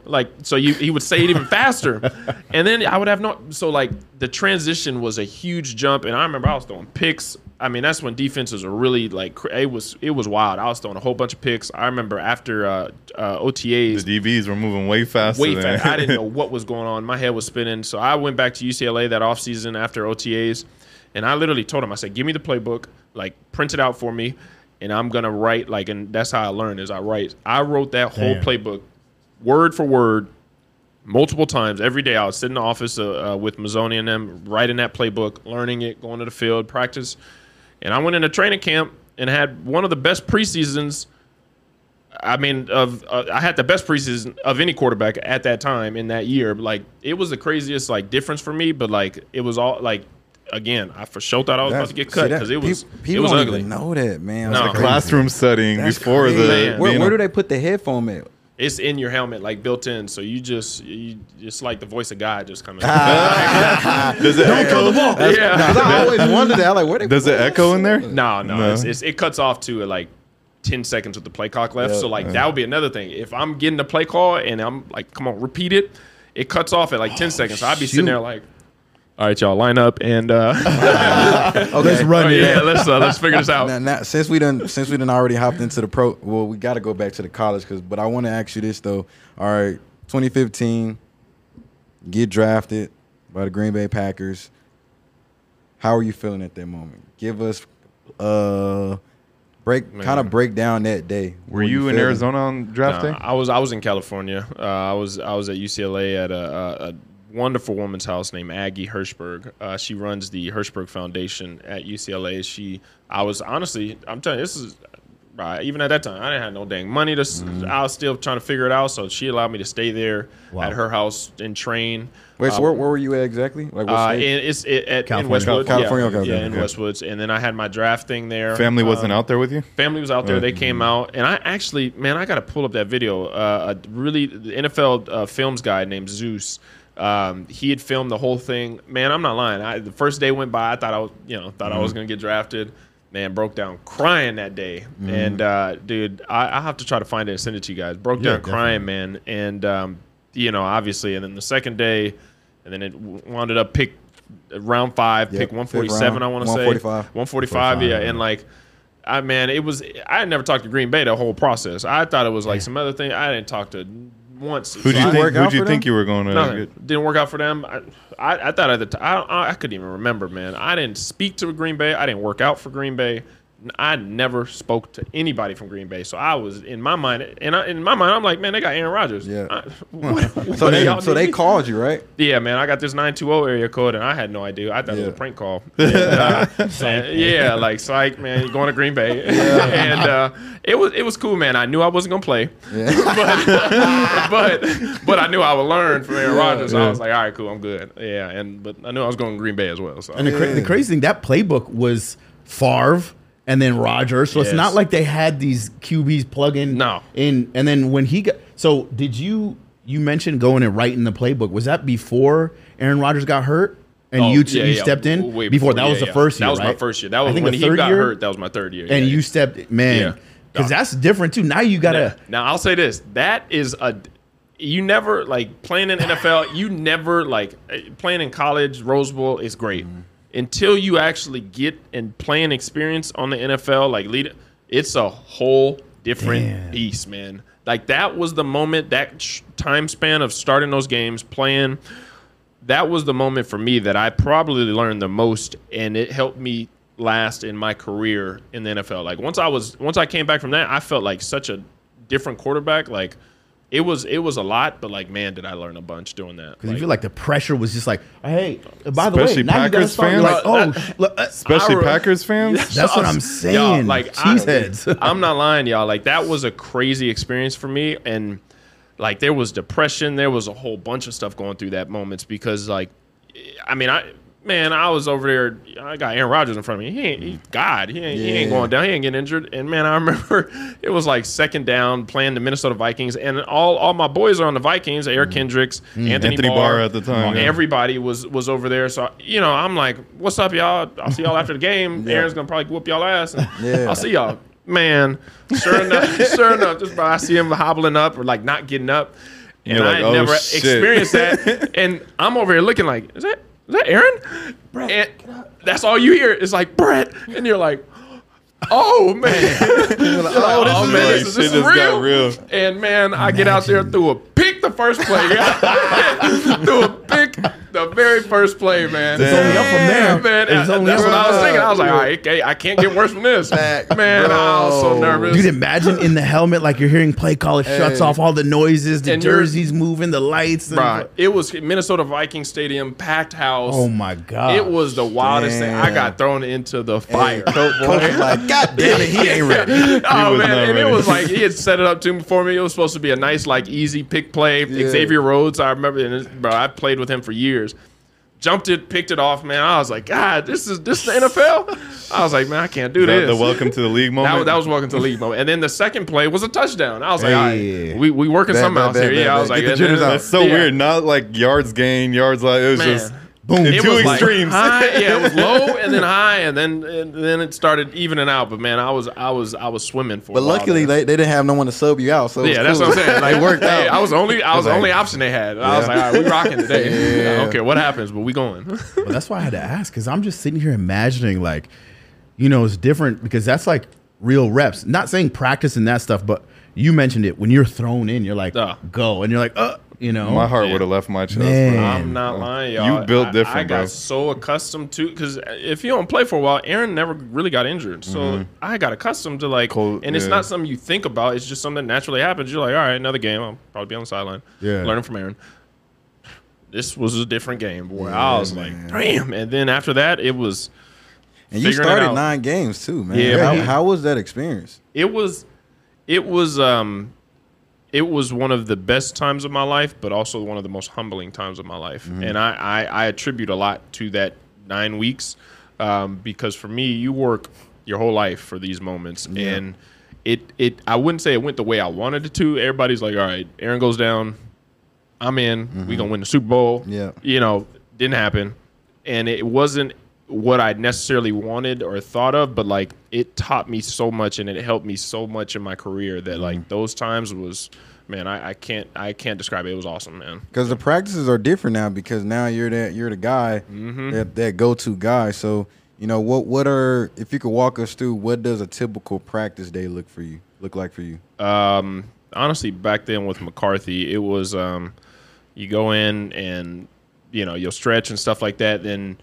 like so you he would say it even faster and then i would have no so like the transition was a huge jump and i remember i was throwing picks i mean that's when defenses were really like it was it was wild i was throwing a whole bunch of picks i remember after uh, uh otas the DBs were moving way faster. way fast. I didn't know what was going on. My head was spinning. So I went back to UCLA that offseason after OTAs, and I literally told him, I said, "Give me the playbook, like print it out for me, and I'm gonna write like." And that's how I learned is I write. I wrote that whole Damn. playbook, word for word, multiple times every day. I would sit in the office uh, uh, with Mazzone and them, writing that playbook, learning it, going to the field, practice. And I went into training camp and had one of the best preseasons. I mean, of uh, I had the best preseason of any quarterback at that time in that year. Like it was the craziest like difference for me, but like it was all like again, I for sure thought I was about to get cut because it was people, people it was don't ugly. even know that man. No. That's crazy. Classroom setting That's before crazy. the. Man. Where, where do they put the headphone at? It's in your helmet, like built in, so you just you just like the voice of God just coming. Does it echo? yeah. Because I always wondered that. Like, where they Does it echo in there? No, no, No. It's, it's, it cuts off to like ten seconds with the play clock left. Yeah. so like that would be another thing. If I'm getting the play call and I'm like, come on, repeat it, it cuts off at like ten seconds. So I'd be sitting there like, all right, y'all, line up and uh, Okay. Let's run oh, it. yeah, let's uh, let's figure this out. Now, now, since we done since we done already hopped into the pro, well, we got to go back to the college because. But I want to ask you this though. All right, 2015, get drafted by the Green Bay Packers. How are you feeling at that moment? Give us uh break kind of break down that day. Were What you in? Arizona on draft Nah, day? I was I was in California. Uh, I was I was at UCLA at a, a, a wonderful woman's house named Agi Hirshberg. Uh, she runs the Hirshberg Foundation at UCLA. She I was honestly I'm telling you this is. Right. Even at that time, I didn't have no dang money. To, Mm-hmm. I was still trying to figure it out. So she allowed me to stay there Wow. at her house and train. Wait, so Uh, where, where were you at exactly? Like what uh, state? and it's it, at, in California. Westwood. California, yeah, okay, yeah, in okay. Westwoods. And then I had my draft thing there. Family wasn't Um, out there with you? family was out there. They Mm-hmm. came out, and I actually, man, I got to pull up that video. Uh, a really, the NFL uh, films guy named Zeus. Um, he had filmed the whole thing. Man, I'm not lying. I, the first day went by, I thought I was, you know, thought I Mm-hmm. was gonna get drafted. Man, broke down crying that day, Mm-hmm. and uh, dude, I, I have to try to find it and send it to you guys. Broke Yeah, down crying, man, and um, you know, obviously, and then the second day, and then it wound up pick round five, Yep, pick 147. round, I want to say 145. 145, yeah, and like. I man, it was. I had never talked to Green Bay the whole process. I thought it was like some other thing. I didn't talk to once. Who do So you think? Who'd you think them? you were going to Nothing. get? Didn't work out for them. I, I, I thought at the time, I, I couldn't even remember, man. I didn't speak to Green Bay. I didn't work out for Green Bay. I never spoke to anybody from Green Bay. So I was in my mind, and I, in my mind, I'm like, man, they got Aaron Rodgers. Yeah. I, what, so what they so they called you right? Yeah, man, I got this 920 area code, and I had no idea. I thought it was a prank call. And, uh, and, yeah, like psych, man, you're going to Green Bay, and uh, it was it was cool, man. I knew I wasn't gonna play, but but but I knew I would learn from Aaron Rodgers. So I was like, all right, cool, I'm good. Yeah, and but I knew I was going to Green Bay as well. So And the, cra- the crazy thing, that playbook was Favre and then Rodgers. So it's not like they had these QBs plug in. No. In and then when he got so did you you mentioned going and writing the playbook? Was that before Aaron Rodgers got hurt? And Oh, you yeah, you yeah. stepped in Way before, that yeah, was the first year. That was my first year. That I was think when he got year, hurt. That was my third year. and you stepped man because that's different too. Now you gotta Now I'll say this: that is a you never like playing in NFL. You never like playing in college. Rose Bowl is great mm-hmm. Until you actually get and playing experience on the NFL. Like lead, it's a whole different Damn. beast, man. Like that was the moment that sh- time span of starting those games, playing. That was the moment for me that I probably learned the most, and it helped me last in my career in the NFL. Like once I was once I came back from that, I felt like such a different quarterback. Like it was it was a lot, but like man, did I learn a bunch doing that. because you feel like the pressure was just like, hey, by the Especially way, now you gotta Packers start. You're fans? like, oh, look, uh, Especially I Packers fans. That's what I'm saying. Y'all, like I, Cheeseheads. I'm not lying, y'all. Like that was a crazy experience for me, and like there was depression. There was a whole bunch of stuff going through that moments because like, I mean, I man, I was over there. I got Aaron Rodgers in front of me. He ain't he, mm. God. He ain't, he ain't going down. He ain't getting injured. And man, I remember it was like second down playing the Minnesota Vikings, and all all my boys are on the Vikings. Eric mm. Kendricks, mm. Anthony, Anthony Barr, Barr at the time, yeah. Everybody was was over there. So you know, I'm like, "What's up, y'all? I'll see y'all after the game. Aaron's gonna probably whoop y'all ass. And Yeah. I'll see y'all." Man, sure enough, sure enough, just by I see him hobbling up or like not getting up, and You're I like, "Oh, never shit." experienced that. and I'm over here looking like, "Is that is that Aaron?" and that's all you hear is like Brett, and you're like. Oh man! You're like, oh, Oh, man, man, this is, this is real. real. And man, I get out there through a pick the first play, through a pick, the very first play, man. It's only up from there. man. It's I- only that's up what I was thinking. I was like, all right, okay, I can't get worse than this. man, I was so bro. nervous. Dude, imagine in the helmet, like you're hearing play call, it shuts Hey. off all the noises, the And jerseys moving, the lights. and- it was Minnesota Viking Stadium, packed house. Oh my god! It was the wildest thing. I got thrown into the fire. Coach, coach was like, God damn it, he ain't ready. oh was man, not and it was like he had set it up to me for me. It was supposed to be a nice, like easy pick play. Yeah. Xavier Rhodes, I remember, and it- bro, I played with him for years. Jumped it, picked it off, man. I was like, God, this is this the NFL. I was like, man, I can't do The, this. the welcome to the league that, moment. was- that was welcome to the league moment. And then the second play was a touchdown. I was like, Hey. right, we we working Bad, something else here. Yeah, I was like, the jitters out. That's so yeah. weird. Not like yards gain, yards like it was Man. just boom. It It Two was like extremes. high, yeah, it was low and then high, and then and then it started evening out. But man, I was I was I was swimming for. It. But a while luckily, they, they didn't have no one to sub you out. So it was yeah, that's cool. what I'm saying. Like, it worked hey, out. I was the only I was the like- only option they had. I was like, all right, we rocking today. Yeah. I don't care what happens, but we going. Well, that's why I had to ask because I'm just sitting here imagining, like, you know, it's different because that's like real reps. Not saying practice and that stuff, but you mentioned it when you're thrown in, you're like, Uh. go, and you're like, uh, you know, my heart Yeah. would have left my chest. Man. I'm not lying, y'all. You built different, I, got bro. so accustomed to because if you don't play for a while, Aaron never really got injured. So I got accustomed to like, Cold- and it's yeah. not something you think about. It's just something that naturally happens. You're like, all right, another game. I'll probably be on the sideline, Yeah. learning from Aaron. This was a different game, boy. I was like, damn. And then after that, it was. and you started nine games too, man. Yeah, how, man. how was that experience? it was it was um it was one of the best times of my life but also one of the most humbling times of my life. And I, I i attribute a lot to that nine weeks um, because for me you work your whole life for these moments. And it it i wouldn't say it went the way i wanted it to. Everybody's like all right aaron goes down. I'm in. We gonna win the super bowl. Yeah. you know didn't happen. And it wasn't what I necessarily wanted or thought of, but like it taught me so much and it helped me so much in my career that like those times was man, I, I can't I can't describe it. It was awesome, man. Because the practices are different now. Because now you're that you're the guy Mm-hmm. that that go to guy. So you know what what are if you could walk us through what does a typical practice day look for you look like for you? Um, honestly, back then with McCarthy, it was um, you go in and you know you'll stretch and stuff like that. Then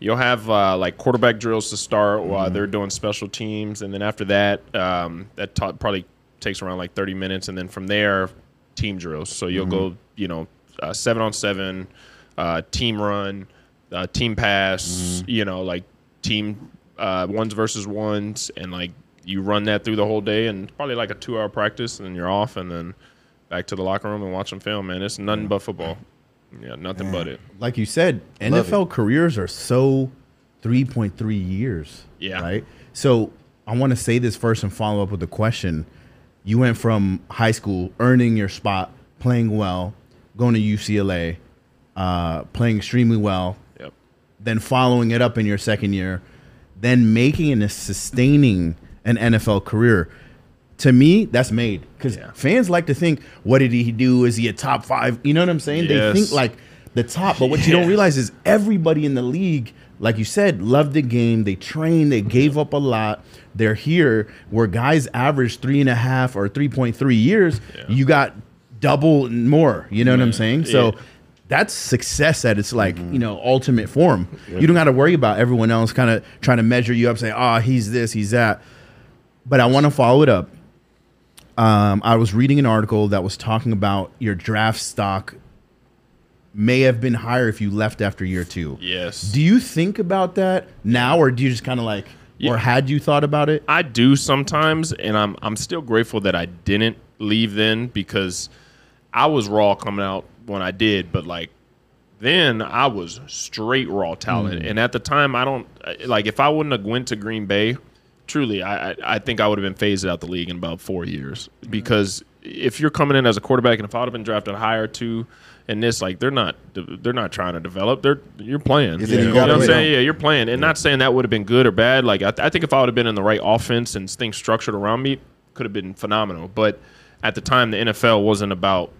you'll have uh, like quarterback drills to start while they're doing special teams, and then after that, um, that probably takes around like thirty minutes, and then from there, team drills. So you'll go, you know, uh, seven on seven, uh, team run, uh, team pass, you know, like team uh, ones versus ones, and like you run that through the whole day, and probably like a two hour practice, and then you're off, and then back to the locker room and watch them film. Man, it's nothing but football. Yeah, nothing but it. like you said, Love NFL careers are so 3.3 years. Yeah. Right. So I want to say this first and follow up with a question. You went from high school, earning your spot, playing well, going to UCLA, uh, playing extremely well, Yep. then following it up in your second year, then making and sustaining an NFL career. To me, that's made because Yeah. fans like to think, "What did he do? Is he a top five? You know what I'm saying? They think like the top, but what you don't realize is everybody in the league, like you said, loved the game. They trained. They gave up a lot. They're here where guys average three and a half or three point three years. Yeah. You got double more. You know what I'm saying? So Yeah. that's success at its like mm-hmm. you know ultimate form. You don't got to worry about everyone else kind of trying to measure you up, say, "Oh, ah, he's this, he's that." But I want to follow it up. Um, I was reading an article that was talking about your draft stock may have been higher if you left after year two. Yes. Do you think about that now, or do you just kind of like, Yeah. or had you thought about it? I do sometimes, and I'm I'm still grateful that I didn't leave then because I was raw coming out when I did, but like then I was straight raw talent, and at the time I don't like if I wouldn't have went to Green Bay, truly I I, think I would have been phased out the league in about four years because if you're coming in as a quarterback and if I would have been drafted higher too. And this, like, they're not, they're not trying to develop. They're, you're playing. Is You know, you what I'm saying? Yeah, you're playing, and not saying that would have been good or bad. Like I, th- I think if I would have been in the right offense and things structured around me, could have been phenomenal. But at the time, the NFL wasn't about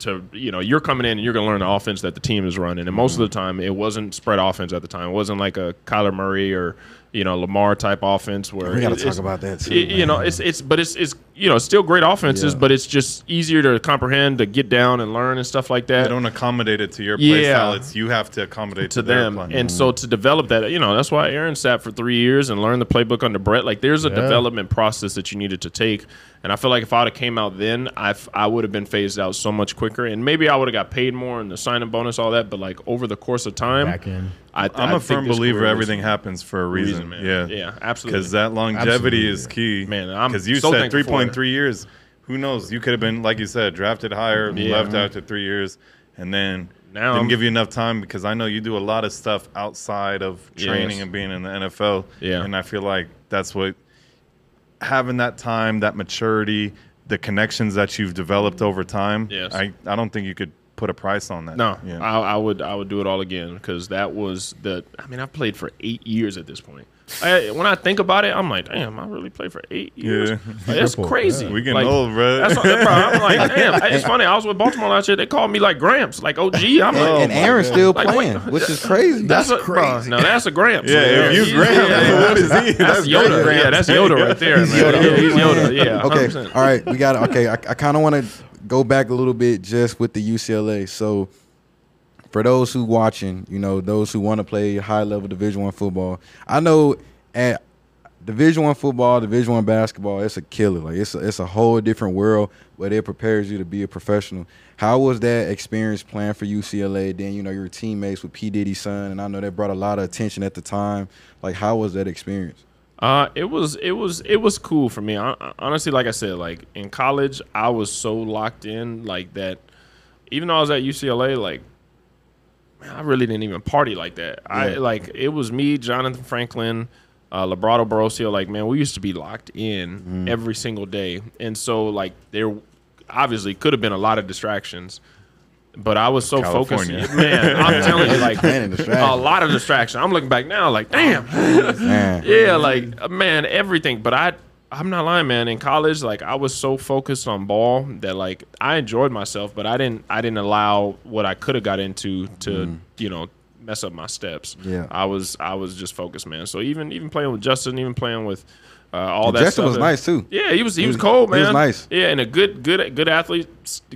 to you know you're coming in and you're going to learn the offense that the team is running. And most of the time, it wasn't spread offense at the time. It wasn't like a Kyler Murray or you know Lamar type offense where We gotta talk about that too, it- you know, it's it's but it's it's you know still great offenses, Yeah. but it's just easier to comprehend, to get down and learn and stuff like that. They don't accommodate it to your play Yeah. style. It's you have to accommodate to their them. play. And so to develop that, you know, that's why Aaron sat for three years and learned the playbook under Brett. Like there's a Yeah. development process that you needed to take. And I feel like if I would have came out then, I I would have been phased out so much quicker. And maybe I would have got paid more and the signing bonus, all that. But like over the course of time, Back in. I, I'm a a firm believer everything happens for a reason. man. Yeah, yeah, absolutely. because that longevity Absolutely. is key. Man, I'm because you so said thankful for it. 3.3 years. Who knows? You could have been like you said, drafted higher, Yeah. left after three years, and then Now didn't I'm- give you enough time because I know you do a lot of stuff outside of training Yes. and being in the NFL. Yeah. and I feel like that's what having that time, that maturity, the connections that you've developed over time. Yes. I I don't think you could put a price on that. No, yeah. I, I would I would do it all again because that was the. I mean, I've played for eight years at this point. I, when I think about it, I'm like, damn, I really played for eight years. Yeah. Like, that's Triple, crazy. yeah. We getting Like, old, bro. That's what, bro, I'm like, damn. It's funny. I was with Baltimore last year. They called me like Gramps, like OG. I'm like, and Aaron's oh still Like, playing, wait, which is crazy. that's, a, bro, no, that's a Gramps. Yeah, if you He's- Gramps, yeah, what is he? That's, That's Yoda. great. Yeah, that's Yoda right there. He's. Yoda. Yeah, he's Yoda. Yeah. okay. 100%. All right. We got it. okay. I, I kind of want to go back a little bit just with the UCLA. So for those who watching, you know, those who want to play high level Division One football, I know at Division One football, Division One basketball, it's a killer. Like it's a, it's a whole different world, but it prepares you to be a professional. How was that experience playing for UCLA? Then you know your teammates with P Diddy's son, and I know that brought a lot of attention at the time. Like how was that experience? Uh, it was it was it was cool for me. I, honestly, like I said, like in college, I was so locked in, like that. Even though I was at UCLA, like man, I really didn't even party like that. I like it was me, Jonathan Franklin, uh, Labrado Barosio. Like man, we used to be locked in Mm-hmm. every single day, and so like there obviously could have been a lot of distractions. But I was so California. focused, man. I'm telling you, like Man, distraction. a lot of distraction. I'm looking back now, like, damn, Man. yeah, like man, everything. But I, I'm not lying, man. In college, like I was so focused on ball that like I enjoyed myself, but I didn't, I didn't allow what I could have got into to, mm. you know, mess up my steps. Yeah. I was, I was just focused, man. So even, even playing with Justin, even playing with uh, all that. Justin stuff was nice too. Yeah, he was, he, He was was- cold, man. he was nice. Yeah, and a good, good, good athlete,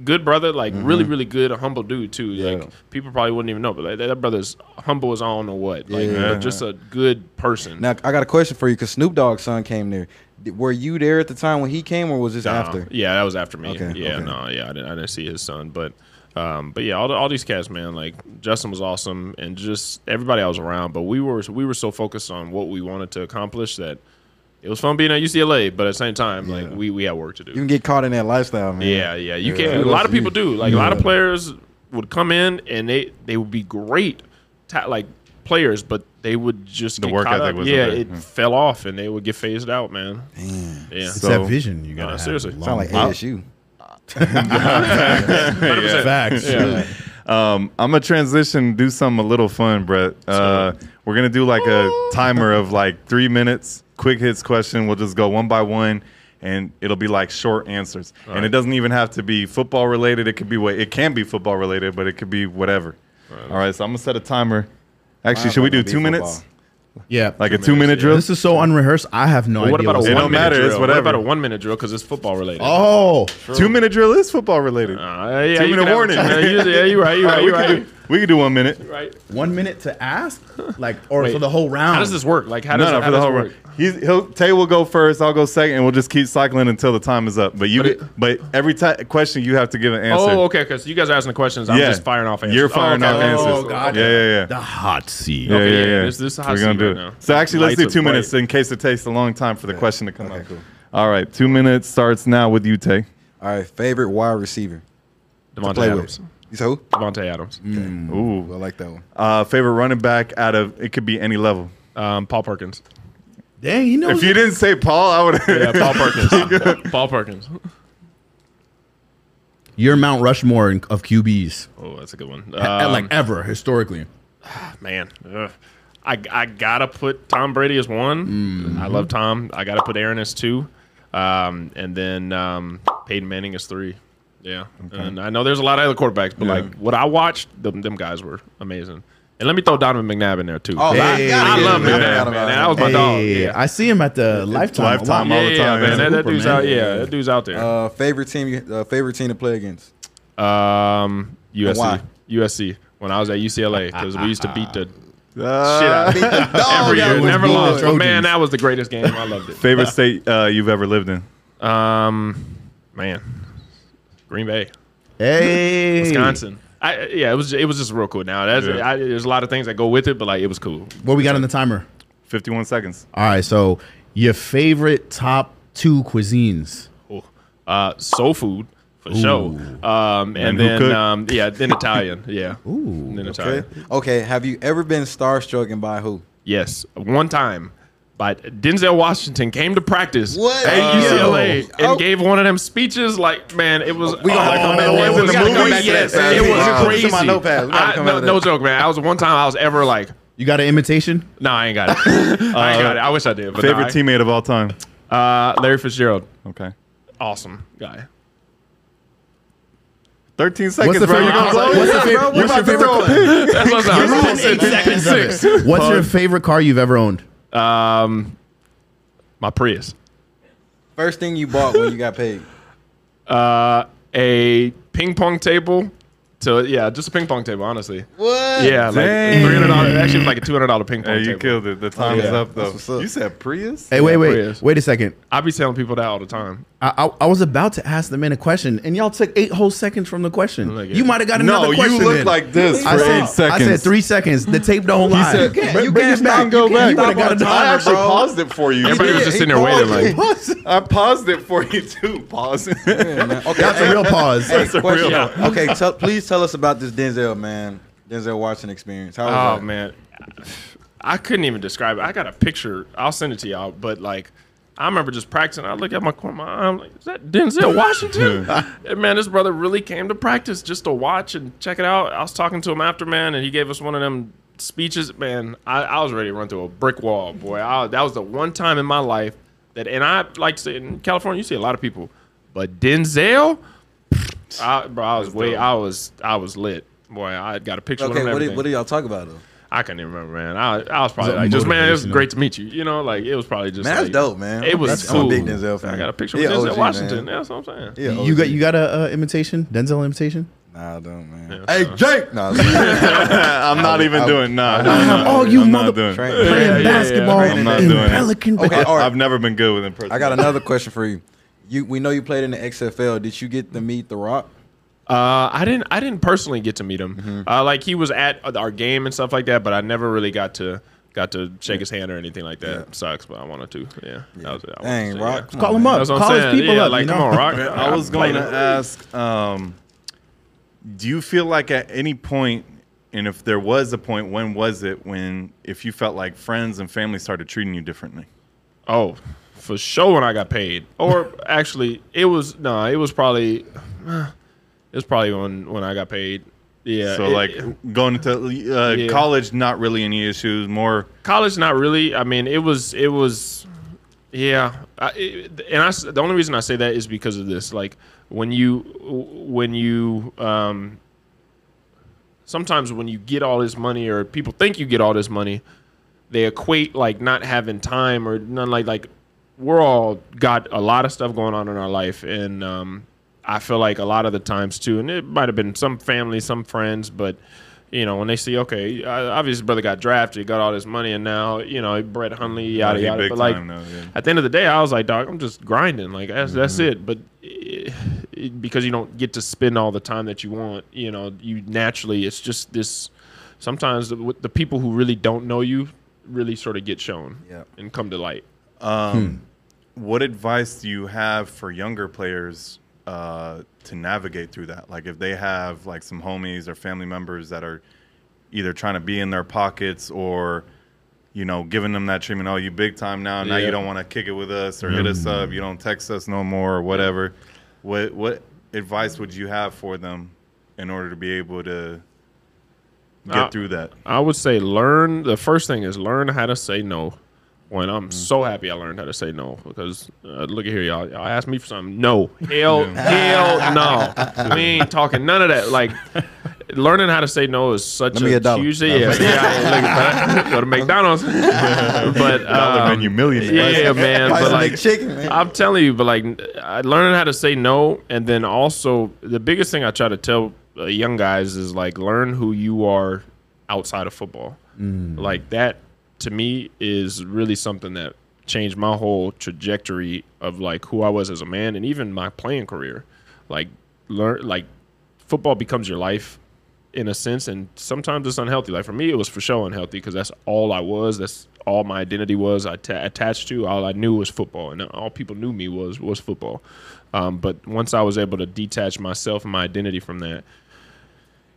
good brother, like really, really good, a humble dude too. Mm-hmm. Yeah. Like people probably wouldn't even know, but like, that brother's humble as I don't know what. Like, Yeah. but just a good person. Now I got a question for you because Snoop Dogg's son came there. Were you there at the time when he came, or was this No, after? Yeah, that was after me. Okay, yeah, okay. no, yeah, I didn't, I didn't see his son, but, um, but yeah, all, the, all these cats, man, like Justin was awesome, and just everybody I was around. But we were we were so focused on what we wanted to accomplish that it was fun being at UCLA, but at the same time, like we we had work to do. You can get caught in that lifestyle, man. Yeah, yeah. You Yeah. can. A lot of people do. Like a lot of players would come in and they they would be great, ta- like players, but they would just The get work caught ethic up. wasn't Yeah, there. it Yeah. fell off and they would get phased out, man. Damn. Yeah. It's So- that vision you got. No, to seriously. Sound like I'll- ASU. Facts. Yeah. Um, I'm gonna transition, do something a little fun, Brett. Uh, we're gonna do like a timer of like three minutes, quick hits question. We'll just go one by one, and it'll be like short answers. and it doesn't even have to be football related. It could be what it can be football related, but it could be whatever. All right, so I'm gonna set a timer. Actually, Mine's should we do two minutes? Yeah. Like a Two two minute minutes, drill? this is so unrehearsed. I have no Well, what idea. about a what's It one minute matter, drill? What about a one minute drill because it's football related? Oh, Two minute drill is football related. Uh, yeah, you Two-minute can have- warning. Yeah, you- yeah, you're right. You're right. You're right. Do, we could do one minute. Right. one minute to ask, like, or Wait, for the whole round. How does this work? Like, how does, no, no, how for the does whole it run. work? He's he'll Tay will go first. I'll go second, and we'll just keep cycling until the time is up. But you, But it- but every ti question you have to give an answer. Oh, okay. Because you guys are asking the questions. I'm Yeah. just firing off answers. You're firing oh, off okay, okay. answers. Oh, God. Yeah, yeah, yeah. The hot seat. Yeah, Okay, yeah, yeah, yeah. this- this is a hot We're gonna do right it. now. So actually, let's do are two bright. minutes in case it takes a long time for the question to come Okay, up. cool. All right, two minutes starts now with you, Tay. All right, favorite wide receiver to Davante Adams. with. You say who? Davante Adams. Ooh, I like that one. uh, favorite running back out of it could be any level. Um, Paul Perkins. Dang, he knows. If you didn't say Paul, I would. Yeah, Paul Perkins. Paul Perkins. You're Mount Rushmore of QBs, Oh, that's a good one. Um, like ever historically. man, ugh. I I gotta put Tom Brady as one. I love Tom. I gotta put Aaron as two, um, and then um, Peyton Manning as three. Yeah, and I know there's a lot of other quarterbacks, but Yeah. like what I watched, them, them guys were amazing. And let me throw Donovan McNabb in there too. Oh, Hey. I, I love yeah, McNabb, yeah, man. That was my dog. Yeah. I see him at the Lifetime. Lifetime all the yeah, time, man. yeah. That, that dude's man. out. Yeah, that dude's out there. Uh, favorite team, uh, favorite team to play against. Um, USC. USC. When I was at UCLA, because we used to beat the Uh, shit out of them every year. Never beating lost. But man, that was the greatest game. I loved it. favorite state uh, you've ever lived in? Um, man, Green Bay, Hey, Wisconsin. I, yeah, it was it was just real cool. Now that's Yeah. I, there's a lot of things that go with it, but like it was cool. What we got on the timer? 51 seconds. All right, so your favorite top two cuisines. Cool. Uh, soul food for sure. Um, and who then um, yeah, then Italian. Yeah. Ooh, Then Okay. Italian. Okay. Have you ever been starstruck and by who? Yes, one time. But Denzel Washington came to practice What? at Uh, UCLA and oh. gave one of them speeches. Like, man, it was. We gonna come back to that. it We come crazy. back to that, Yes, it was gotta crazy. my notepad. I- no, no joke, man. I was one time I was ever like, You got an imitation? no, I ain't got it. I ain't got it. I wish I did. But Favorite no, I- teammate of all time? Uh, Larry Fitzgerald, Okay. awesome guy. 13 seconds, What's the bro. favorite? You gonna blow What's it? favorite? What's your favorite? That's what I'm Within saying. eight seconds of. What's your favorite car you've ever owned? Um, my Prius. First thing you bought when you got paid. Uh, a ping pong table. To yeah, just a ping pong table. Honestly. What? Yeah, like Dang. three hundred dollars. Actually, it was like a two hundred dollar ping pong Hey, you table. killed it. The time's yeah. up, though. That's what's up. You said Prius? Hey, wait, Yeah, wait, Prius. wait a second. I be telling people that all the time. I, I, I was about to ask the man a question, and y'all took eight whole seconds from the question. Look at You might have got No, another question. you look then. like this for I said, eight seconds. I said three seconds. The tape don't lie. said- you You can't, can't- bring it back. can't You go back. You would have got Stop on another. I actually bro. paused it for you. Everybody was did. just He sitting there waiting, like, paused I paused it for you, too. Pause it. Okay, That's a real pause. That's a real- Okay, please tell us about this Denzel man, Denzel Washington experience. How was oh that? man, I couldn't even describe it. I got a picture. I'll send it to y'all. But like, I remember just practicing. I look at my corner, my eye, I'm like, is that Denzel Washington? And, man, this brother really came to practice just to watch and check it out. I was talking to him after, man, and he gave us one of them speeches. Man, I, I was ready to run through a brick wall, boy. I, that was the one time in my life that, and I like to say in California, you see a lot of people, but Denzel, I, bro, I was way, I was, I was lit. Boy, I got a picture Okay, him. what did, what did y'all talk about though? I can't even remember, man. I, I was probably Was like, just man, it was great to meet you. You know, like it was probably just Man, that's like, dope, man. It was That's- cool. I'm a big Denzel fan. I got a picture He with a Denzel OG, Washington. man. That's what I'm saying. Yeah, You got you got a uh, imitation Denzel imitation. Nah, I don't, man. Yeah, hey, so- Jake. Nah, I'm not even I- doing nah. I- nah, nah, Oh, you I'm mother- doing it. Yeah, Playing yeah, yeah. basketball I'm not in doing. Pelican. Okay, all right. I've never been good with impersonation. I got another question for you. You, we know you played in the XFL. Did you get to meet The Rock? Uh, I didn't. I didn't personally get to meet him. Mm-hmm. Uh, like he was at our game and stuff like that, but I never really got to got to shake his hand or anything like that. Yeah. Sucks, but I wanted to. Yeah, that was it. I Dang, to, Rock. yeah. Call him up. Call I'm his people yeah, up. Like, you know? come on, Rock. I was going to ask, um, do you feel like at any point, and if there was a point, when was it when if you felt like friends and family started treating you differently? Oh, for sure when I got paid. Or actually, it was no, it was probably it was probably when when I got paid. Yeah. So it- like going into uh, Yeah. college, not really any issues. More college, not really. I mean, it was it was yeah. I, it, and I the only reason I say that is because of this. Like when you when you um sometimes when you get all this money or people think you get all this money, they equate like not having time or none like like we're all got a lot of stuff going on in our life and um I feel like a lot of the times too, and it might have been some family, some friends, but you know when they see, okay, uh, obviously brother got drafted, got all this money, and now you know Brett Hundley, yada he yada. big But like now, yeah. at the end of the day, I was like, dog, I'm just grinding. Like that's Mm-hmm. that's it. But eh, it, because you don't get to spend all the time that you want, you know, you naturally it's just this. Sometimes the, the people who really don't know you really sort of get shown Yep. and come to light. What advice do you have for younger players uh, to navigate through that? Like if they have like some homies or family members that are either trying to be in their pockets or you know giving them that treatment. Oh, you big time now. Now Yeah. you don't want to kick it with us or hit us up. You don't text us no more or whatever. What what advice would you have for them in order to be able to get Uh, through that? I would say learn. The first thing is learn how to say no. When Mm-hmm. I'm so happy I learned how to say no because uh, look at here, y'all. Y'all ask me for something. No, hell, hell, no. We ain't talking none of that. Like learning how to say no is such Let a a huge. Yeah, yeah, yeah, go to McDonald's. but um, menu millionaire. Yeah, man. But like, chicken, man. I'm telling you, but like, I- learning how to say no, and then also the biggest thing I try to tell uh, young guys is like, learn who you are outside of football. Like that to me is really something that changed my whole trajectory of like who I was as a man and even my playing career. Like learn like football becomes your life in a sense and sometimes it's unhealthy. Like for me it was for sure unhealthy because that's all I was. That's all my identity was I attached to. All I knew was football and all people knew me was was football. Um, but once I was able to detach myself and my identity from that,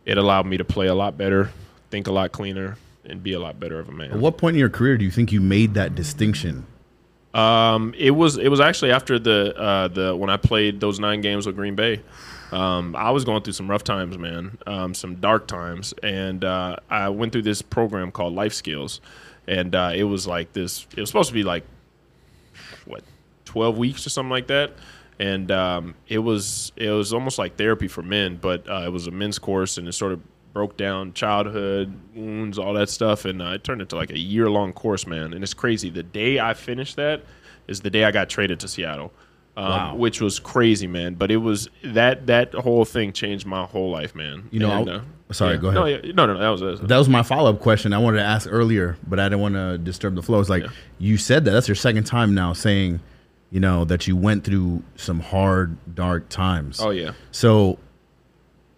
it allowed me to play a lot better, think a lot cleaner, and be a lot better of a man. At what point in your career do you think you made that distinction? Um, it was it was actually after the uh, the when I played those nine games with Green Bay. Um, I was going through some rough times, man, um, some dark times, and uh, I went through this program called Life Skills, and uh, it was like this. It was supposed to be like what twelve weeks or something like that, and um, it was it was almost like therapy for men, but uh, it was a men's course, and it sort of broke down childhood wounds, all that stuff, and uh, it turned into like a year long course, man. And it's crazy. The day I finished that is the day I got traded to Seattle. Um, Wow. which was crazy, man. But it was that that whole thing changed my whole life, man. You know, And, uh, sorry, yeah. go ahead. No, yeah, no, no, that was it. That was my follow up question. I wanted to ask earlier, but I didn't want to disturb the flow. It's like Yeah. you said that. That's your second time now saying, you know, that you went through some hard, dark times. Oh yeah. So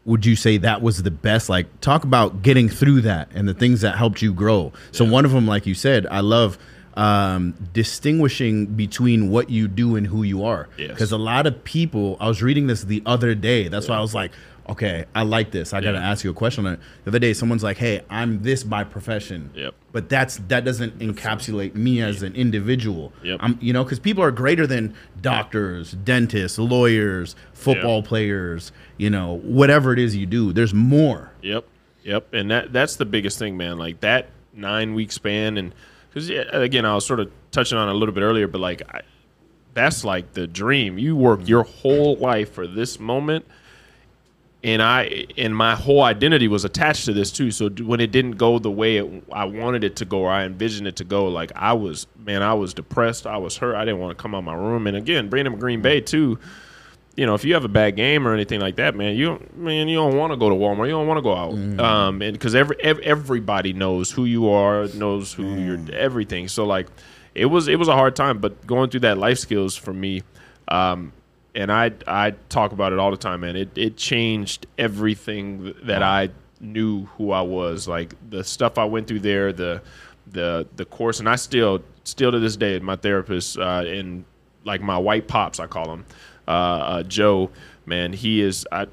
would you say that was the best? Like, talk about getting through that and the things that helped you grow. So, one of them, like you said, I love um, distinguishing between what you do and who you are. Yes. Because a lot of people, I was reading this the other day. That's why I was like, okay, I like this. I got to Yeah. ask you a question on it. The other day, someone's like, hey, I'm this by profession. Yep. But that's that doesn't encapsulate me as an individual. Yep. I'm, you know, because people are greater than doctors, dentists, lawyers, football Yeah. players, you know, whatever it is you do. There's more. Yep, yep, and that that's the biggest thing, man. Like that nine week span, and because yeah, again, I was sort of touching on it a little bit earlier, but like I, that's like the dream. You work your whole life for this moment, and I and my whole identity was attached to this too. So when it didn't go the way it, I wanted it to go, or I envisioned it to go, like I was, man, I was depressed. I was hurt. I didn't want to come out my room. And again, bringing him Green Bay too you know, if you have a bad game or anything like that, man, you don't, man, you don't want to go to Walmart. You don't want to go out, um, and because every, ev everybody knows who you are, knows who you're, everything. So like, it was it was a hard time, but going through that life skills for me, um, and I I talk about it all the time, man. It it changed everything that I knew who I was. Like the stuff I went through there, the the the course, and I still still to this day, my therapist uh, and like my white pops, I call him uh, uh, Joe. Man, he is. I,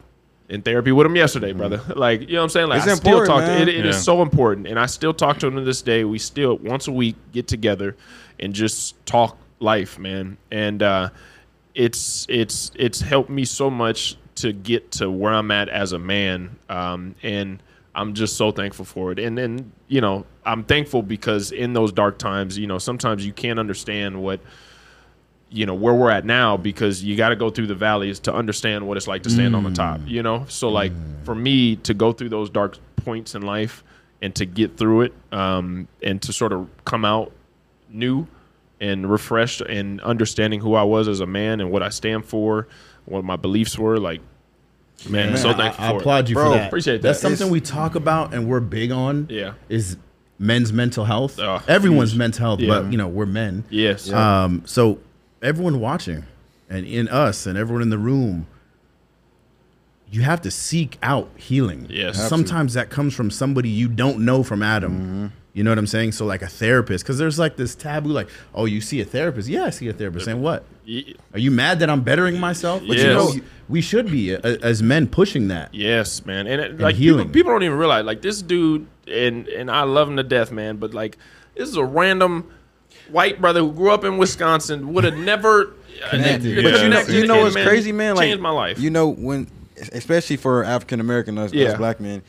in therapy with him yesterday, brother. Like, you know what I'm saying? Like, Mm-hmm. It's I still important, talk to man. it. It is Yeah. so important, and I still talk to him to this day. We still once a week get together and just talk life, man. And uh, it's it's it's helped me so much to get to where I'm at as a man, um, and I'm just so thankful for it. And then you know, I'm thankful because in those dark times, you know, sometimes you can't understand what you know where we're at now because you got to go through the valleys to understand what it's like to stand on the top you know? So like for me to go through those dark points in life and to get through it um, and to sort of come out new and refreshed and understanding who I was as a man and what I stand for what my beliefs were like man, I'm Man, so thankful I, for it. applaud you Bro, for that. appreciate that. That's that. something we talk about and we're big on. Yeah. Is men's mental health. Oh, Everyone's huge. mental health, Yeah. but you know, we're men. yes Um, so everyone watching and in us and everyone in the room, you have to seek out healing. Yes. Have to. Sometimes that comes from somebody you don't know from Adam. Mm-hmm. You know what I'm saying? So like a therapist, because there's like this taboo, like, oh, you see a therapist? Yeah, I see a therapist. Saying what? Are you mad that I'm bettering myself? But you know, we should be uh, as men pushing that. Yes, man, and, it, like healing. People, people don't even realize like this dude, and and I love him to death, man. But like this is a random white brother who grew up in Wisconsin would have never Connected. uh, But But you know, you know what's man, crazy, man? Like changed my life. You know when, especially for African American us, us black men,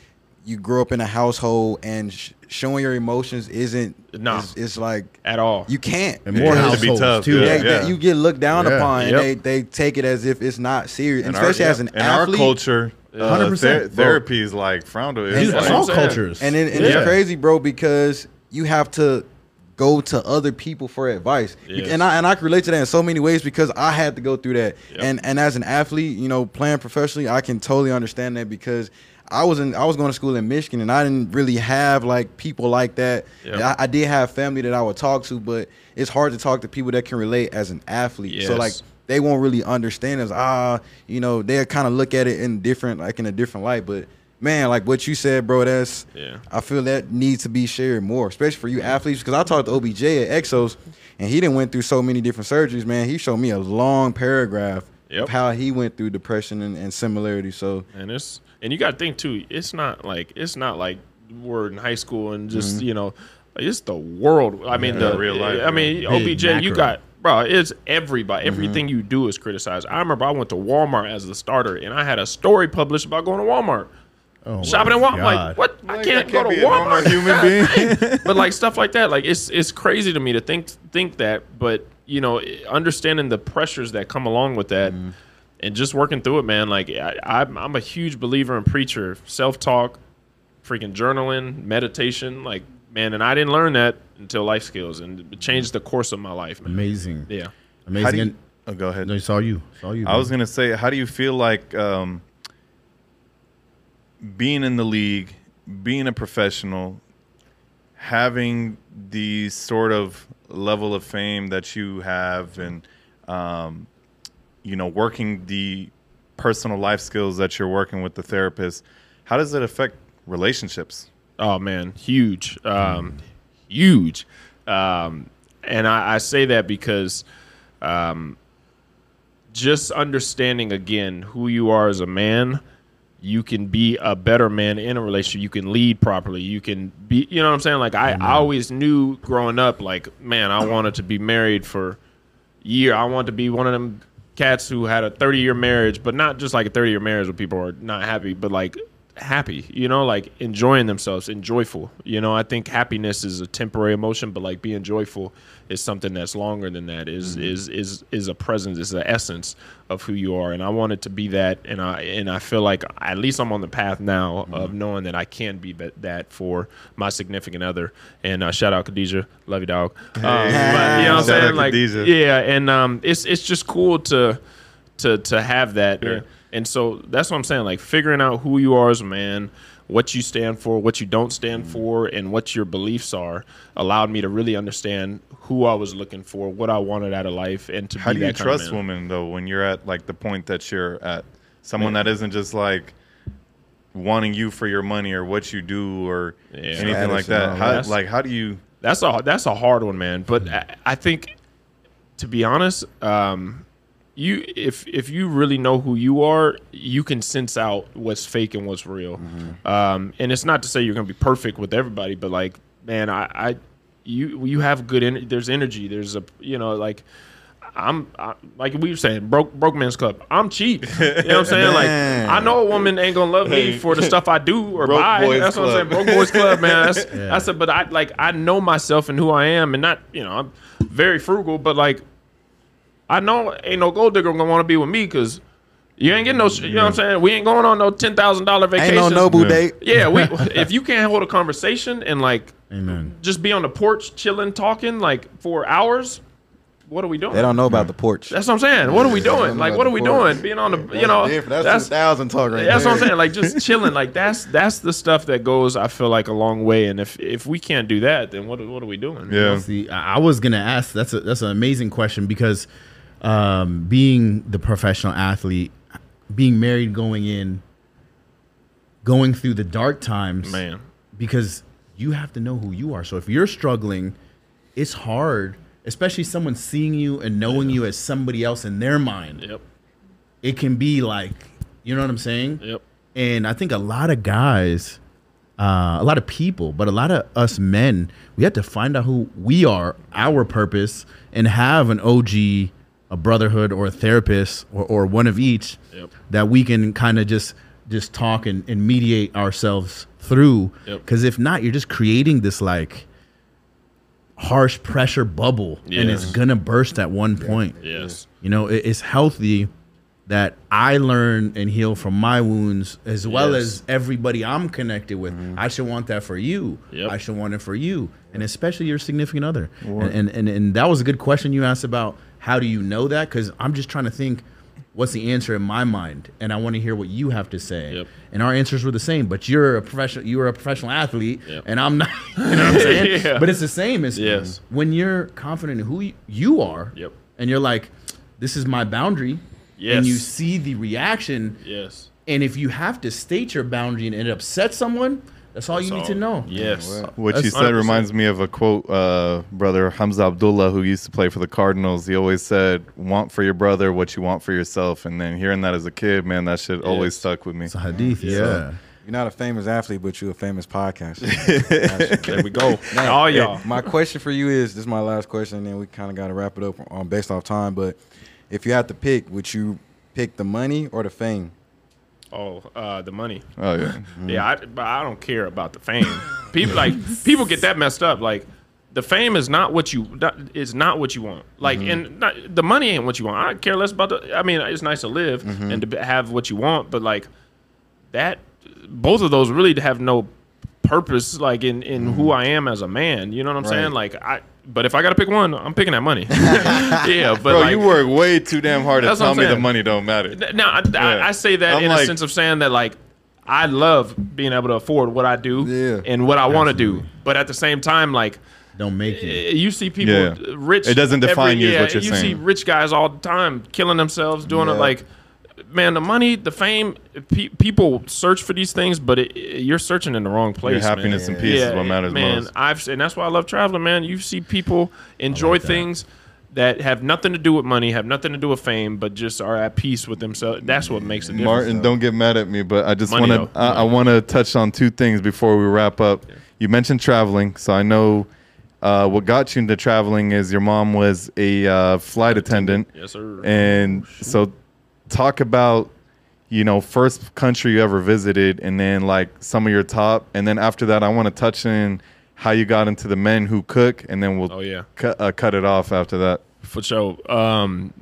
you grow up in a household and sh- showing your emotions isn't. Nah. It's, it's like at all. you can't. And more It has to be households tough, too. yeah. They- they- you get looked down Yeah. upon, Yep. and they, they take it as if it's not serious, and And our- especially as an in athlete. our culture, uh, 100%, ther- therapy is like frowned over. Dude, It's like- all saying. cultures. And, it, and Yeah. it's crazy, bro, because you have to go to other people for advice. Yes. And I and I can relate to that in so many ways because I had to go through that. Yep. And and as an athlete, you know, playing professionally, I can totally understand that because I was in I was going to school in Michigan and I didn't really have like people like that. Yep. I, I did have family that I would talk to, but it's hard to talk to people that can relate as an athlete. So like they won't really understand us. Ah, you know, they'll kind of look at it in different, like in a different light. But man, like what you said, bro, that's Yeah. I feel that needs to be shared more, especially for you athletes. Because I talked to OBJ at Exos, and he didn't went through so many different surgeries. Man, he showed me a long paragraph Yep. of how he went through depression and, and similarities. So and it's and you got to think too. It's not like it's not like we're in high school and just mm-hmm. you know, it's the world. I mean, Yeah, the real life, I mean, Big OBJ, you got bro. It's everybody. Mm-hmm. Everything you do is criticized. I remember I went to Walmart as the starter, and I had a story published about going to Walmart. Oh, Shopping at Walmart, like God. what? I Like, can't go to a Walmart. human being. but like stuff like that, like it's it's crazy to me to think think that, but you know, understanding the pressures that come along with that, mm-hmm. And just working through it, man. Like I, I'm I'm a huge believer in preacher, self talk, freaking journaling, meditation, like man. And I didn't learn that until life skills, and it changed the course of my life, man. Amazing. Yeah. How Amazing. do you, And- oh, go ahead. no, saw you. Saw you. I was gonna say, how do you feel like um, being in the league, being a professional, having the sort of level of fame that you have, and um, you know, working the personal life skills that you're working with the therapist? How does it affect relationships? Oh man, huge, um, huge, um, and I, I say that because um, just understanding again who you are as a man, you can be a better man in a relationship. You can lead properly. You can be, you know what I'm saying? Like I, I always knew growing up, like man, I wanted to be married for year. I wanted to be one of them cats who had a 30 year marriage, but not just like a 30 year marriage where people are not happy, but like happy, you know, like enjoying themselves and joyful. You know, I think happiness is a temporary emotion, but like being joyful is something that's longer than that. Is is is is a presence, is the essence of who you are. And I wanted to be that, and I and I feel like at least I'm on the path now of knowing that I can be that- that for my significant other. And uh, shout out Khadijah, love you, dog. Um, but, you know what I'm saying? Like, yeah, and um, it's it's just cool to to to have that. And so that's what I'm saying. Like figuring out who you are as a man, what you stand for, what you don't stand for, and what your beliefs are, allowed me to really understand who I was looking for, what I wanted out of life, and to How be do you kind trust man. women though when you're at like the point that you're at? Someone that isn't just like wanting you for your money or what you do or Yeah. anything Status like that. How like how do you? That's a that's a hard one, man. But I, I think, to be honest, um, you if if you really know who you are, you can sense out what's fake and what's real. Um, and it's not to say you're gonna be perfect with everybody, but like, man, I, I you you have good. energy. there's energy. There's a you know like. I'm I, like we were saying, broke broke man's club. I'm cheap. You know what I'm saying? Like I know a woman ain't gonna love me for the stuff I do or Broke buy. boys That's what I'm saying. Broke boys club, man. That's that's it. But I like I know myself and who I am, and not you know I'm very frugal, but like I know ain't no gold digger gonna want to be with me because you ain't getting no. sh- You know what I'm saying? We ain't going on no ten thousand dollar vacation. ain't no noble Yeah. date. Yeah, we if you can't hold a conversation and like Amen. just be on the porch chilling, talking like for hours. What are we doing? They don't know about the porch. That's what I'm saying. What are we doing? Like, what are we porch. doing? Being on the, you That's know, different. That's, that's two thousand talk right that's what I'm saying. Like just chilling. Like that's that's the stuff that goes. I feel like a long way. And if if we can't do that, then what what are we doing? Yeah. See, I I was gonna ask. That's a that's an amazing question because um, being the professional athlete, being married, going in, going through the dark times, man. because you have to know who you are. So if you're struggling, it's hard, especially someone seeing you and knowing you as somebody else in their mind. Yep. It can be like, you know what I'm saying? Yep. And I think a lot of guys, uh, a lot of people, but a lot of us men, we have to find out who we are, our purpose, and have an OG, a brotherhood, or a therapist, or, or one of each Yep. that we can kind of just just talk and, and mediate ourselves through. Yep. Because if not, you're just creating this like harsh pressure bubble, and it's gonna burst at one point. Yes. You know, it, it's healthy that I learn and heal from my wounds as well Yes. as everybody I'm connected with. Mm-hmm. I should want that for you. Yep. I should want it for you, and especially your significant other. And, and and and that was a good question you asked about how do you know that? Because I'm just trying to think. What's the answer in my mind? And I want to hear what you have to say. Yep. And our answers were the same, but you're a professional. you're a professional athlete, Yep. and I'm not. You know what I'm saying? Yeah. But it's the same. It's Yes. when you're confident in who you are, Yep. and you're like, "This is my boundary," Yes. and you see the reaction, Yes. and if you have to state your boundary and it upsets someone, that's all you need to know. Yes. What you said 100%. reminds me of a quote, uh, brother Hamza Abdullah, who used to play for the Cardinals. He always said, "Want for your brother what you want for yourself." And then hearing that as a kid, man, that shit always stuck with me. It's a hadith, yeah. So, You're not a famous athlete, but you're a famous podcaster. There we go. All y'all. My question for you is: This is my last question, and then we kind of got to wrap it up on based off time. But if you had to pick, would you pick the money or the fame? Oh, uh, the money. Oh yeah, Yeah, mm-hmm. I, but I don't care about the fame. People like people get that messed up. Like the fame is not what you is not what you want. Like mm-hmm. and not, the money ain't what you want. I care less about the. I mean, it's nice to live mm-hmm. and to have what you want, but like that, both of those really have no purpose. Like in in who I am as a man. You know what I'm saying? Like I. But if I gotta pick one, I'm picking that money. yeah, but bro, like, you work way too damn hard to That's tell I'm me the money don't matter. Th- Now, I, Yeah. I, I say that I'm in like- a sense of saying that, like, I love being able to afford what I do Yeah. and what I want to do. But at the same time, like, Don't make eh, it. you see people Yeah. rich. It doesn't define you is yeah, what you're you see rich guys all the time killing themselves, doing Yeah. it like, man, the money, the fame, pe- people search for these things, but it, it- you're searching in the wrong place. Your happiness man. and peace is what matters man, most. I've and that's why I love traveling, man. You see people enjoy that. things that have nothing to do with money, have nothing to do with fame, but just are at peace with themselves. That's what makes a difference. Martin, don't get mad at me, but I just want to I, I want to touch on two things before we wrap up. You mentioned traveling, so I know uh, what got you into traveling is your mom was a uh, flight attendant, Yes, sir. and so talk about you know first country you ever visited, and then like some of your top, and then after that, I want to touch in how you got into the men who cook, and then we'll Oh yeah. cut uh, cut it off after that. For sure. Um,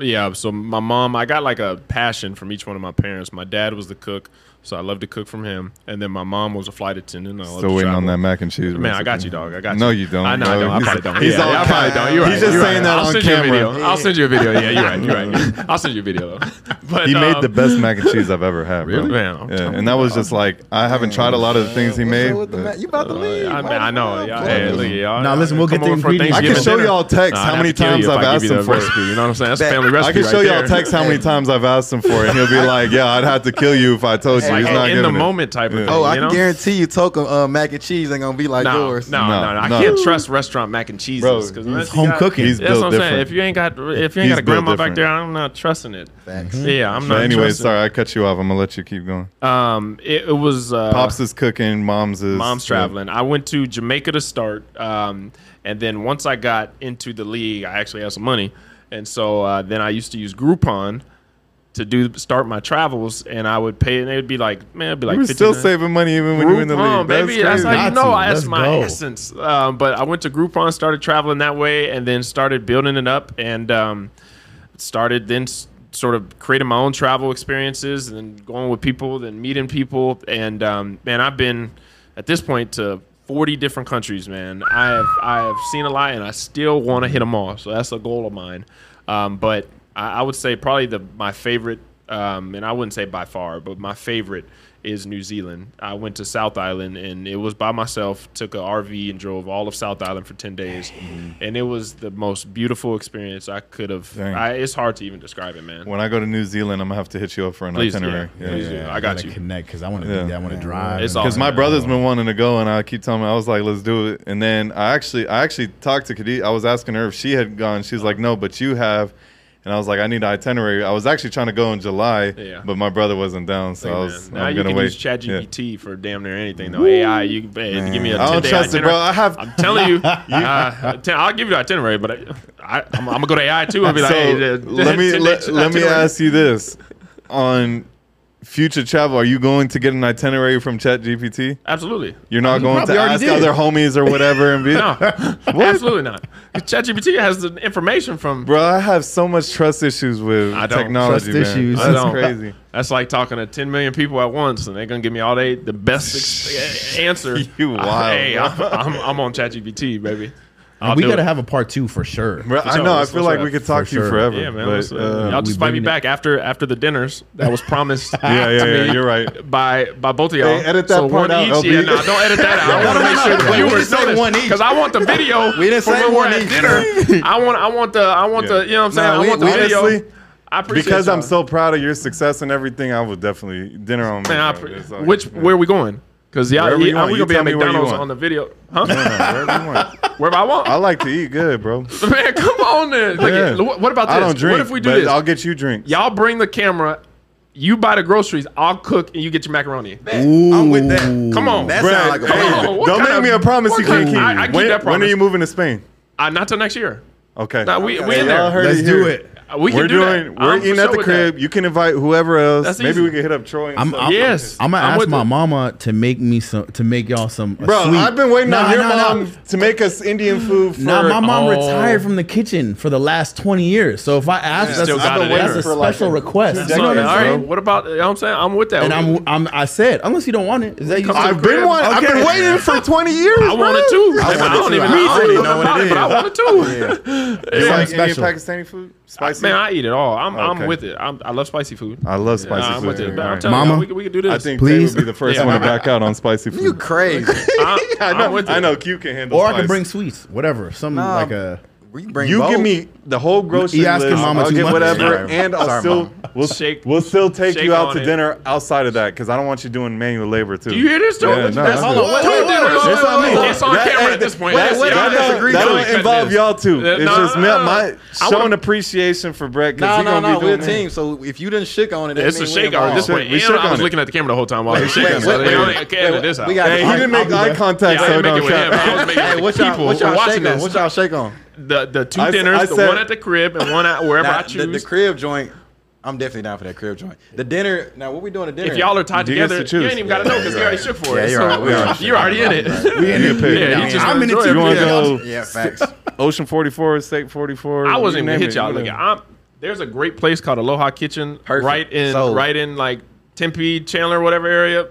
yeah. So my mom, I got like a passion from each one of my parents. My dad was the cook, so I love to cook from him. And then my mom was a flight attendant. I Still to waiting on that mac and cheese. Man, I got you, dog. I got you. No, you don't, I know, I bro. don't. I He's- probably don't. he's yeah, all yeah, I probably don't. You're right. He's just You're saying right. that I'll on send you a camera. video. I'll send you a video. Yeah, you're right. You're right. I'll send you a video though. But He made um, the best mac and cheese I've ever had. Bro. Really? Man, Yeah, and that was just like I haven't tried a lot of the things he made. up with the but- ma- you about to leave? I, Might I as know. Yeah, plug hey, it. look, y'all. Now, listen, we'll get the ingredients. I can show y'all text how many have to kill times I've asked him for it. recipe. You know what I'm saying? That's That- family recipe. I can show y'all text how many times I've asked him for it. He'll be like, "Yeah, I'd have to kill you if I told you." Like He's not in the it. moment type of Yeah. thing. Oh, I you can know? guarantee you, Toka uh, mac and cheese ain't gonna be like No, yours. no, no, No, no, I can't trust restaurant mac and cheeses Bro, because he's unless you home got- cooking. He's That's what I'm saying. If you ain't got, if you ain't He's got a grandma built back there, I'm not trusting it. Thanks. Yeah, I'm not. anyway, sorry I cut you off. I'm gonna let you keep going. it. Um, it, it was uh, Pops is cooking. Mom's is mom's traveling. I went to Jamaica to start, um, and then once I got into the league, I actually had some money, and so uh, then I used to use Groupon to do start my travels, and I would pay, and it would be like, man, it'd be like You were still saving money even when you were in the Groupon, league. baby. That's, That's how you know. I, that's my go. essence. Um, but I went to Groupon, started traveling that way, and then started building it up, and um, started then sort of creating my own travel experiences, and then going with people, then meeting people, and um, man, I've been at this point to. 40 different countries, man. I have I have seen a lot, and I still want to hit them all. So that's a goal of mine. Um, but I, I would say probably the my favorite, um, and I wouldn't say by far, but my favorite is New Zealand. I went to South Island and it was by myself. Took a RV and drove all of South Island for ten days, and it was the most beautiful experience I could have. I, it's hard to even describe it, man. When I go to New Zealand, I'm gonna have to hit you up for an Please, itinerary. yeah. Please do. I got gotta you. Connect because I want to Yeah. do that. I want to drive. It's and- all- Because my brother's been wanting to go, and I keep telling him I was like, "Let's do it." And then I actually, I actually talked to Khadija. I was asking her if she had gone. She was like, "No, but you have." And I was like, "I need an itinerary." I was actually trying to go in July, Yeah. but my brother wasn't down, so I was. now I'm you gonna can wait. use Yeah. ChatGPT for damn near anything though. AI, you can hey, give me a I 10 don't day trust it, itinerary. bro. I have. I'm telling you, uh, I'll give you the itinerary, but I, I, I'm, I'm gonna go to AI too and be like, so hey, uh, let me let, let me ask you this: on future travel, are you going to get an itinerary from ChatGPT? Absolutely. You're not going to probably already ask did. other homies or whatever and be, No, absolutely not. ChatGPT has the information from. bro. I have so much trust issues with I don't. technology, Trust man. issues. I That's don't. crazy. That's like talking to 10 million people at once, and they're gonna give me all day the best ex- answer. You wild, Hey, bro. I'm, I'm, I'm on ChatGPT, baby. I'll we gotta have a part two for sure. Bro, For I know. I feel like we could talk For to you sure. forever. Yeah, man. but, uh, uh, y'all just we invite me back after after the dinners that was promised. yeah, yeah, yeah. You're right. By by both of y'all. Hey, edit that so part one out, each. Yeah, nah, don't edit that out. I want to make sure the We didn't viewers say know one this each. because I want the video. We didn't say when we're one at each. dinner. I want I want the I want the you know what I'm saying. I want the video. honestly, I appreciate Because I'm so proud of your success and everything, I would definitely dinner on me. Man, I pre- It's which yeah. where are we going? Because y'all, Wherever you yeah, want. we gonna be at me where you McDonald's on the video, huh? No, wherever you want. Wherever I want. I like to eat good, bro. Man, come on then. Look Yeah. what what about this? I don't drink. what if we do but this? I'll get you drinks. Y'all bring the camera. You buy the groceries. I'll cook, and you get your macaroni. I'm with that. Come on, That Brad, sounds like a Come plan. on, what Don't make of- me a promise you can't keep. I- I keep when, that when are you moving to Spain? Uh, not till next year. Okay. Nah, we we Hey, in y'all there. Let's do here. it. Uh, We can We're do doing. that. We're I'm eating at the crib. that. You can invite whoever else. That's Maybe easy. we can hit up Troy. And I'm, stuff. I'm, Yes. I'm gonna I'm ask with my it. mama to make me some to make y'all some. Bro, sweet- I've been waiting Nah, on your nah, nah. mom to make us Indian food for. Nah, my mom Oh. retired from the kitchen for the last 20 years. So if I ask, that's, Still got that's it in a her. for like special request. two You know what decades, I'm all saying? right. What about? You know what I'm saying? I'm with that. And I'm, I'm, I said, unless you don't want it, is that you? Come I've been crib. one. I've been waiting for 20 years. I want it too. I, want it don't too. even I know. I already don't even know know what what it But I want it too. You like special. Indian Pakistani food? Spicy? Man, I eat it all. I'm, Okay. I'm with it. I'm, I love spicy food. I love spicy Nah, I'm food. with it. But All I'm telling Mama? you, we, can- we can do this. I think Yeah. Tay would be the first Yeah. one to back out on spicy food. You crazy. I, I I'm know. with it. I know. Q can handle. Spicy. Or I can bring sweets, whatever. Some Nah. like a. We bring You both. give me the whole grocery You list. mama I'll too get much? whatever, Sorry. and I'll Sorry, still Mama. we'll Shake- we'll still take shake you out to it. dinner outside of that because I don't want you doing manual labor too. Do you hear this, Joe? Yeah, no, That's that's hold on. Wait, wait, It's on me. wait. It's on That- camera hey, at eh, this point. wait, That's- wait, y'all I disagree. y'all That ain't don't cutting involve this. y'all too. It's no, just me, no, no. my I showing wanna- appreciation for Brett because No, he no, gonna no. be We're a doing team. So if you didn't shook on it, that It's a mean we shake at this Shook- point. we And shook I on was it. looking at the camera the whole time while I was shaking. wait, so wait, they wait, only wait, can't edit this out. we got- Hey, he didn't make eye contact, so don't it with him. count. I was making it Hey, what y'all, people what who are y'all watching shake on? What y'all shake on? The the two I s- dinners, I the one at the crib and one at wherever Now, I the, the crib joint. I'm definitely down for that crib joint. The dinner. Now, what we doing at dinner? If y'all are tied You together, to you ain't even got to know because we already shook for Yeah, it. you're so right. We already you're already in it. We in You it. pick. Yeah, you just I'm in it too. You want to go Yeah, facts. Ocean 44, Steak 44? I wasn't you even name hit y'all. you Look, know. I'm, there's a great place called Aloha Kitchen, Perfect. right in Sold. right in like Tempe, Chandler, whatever area,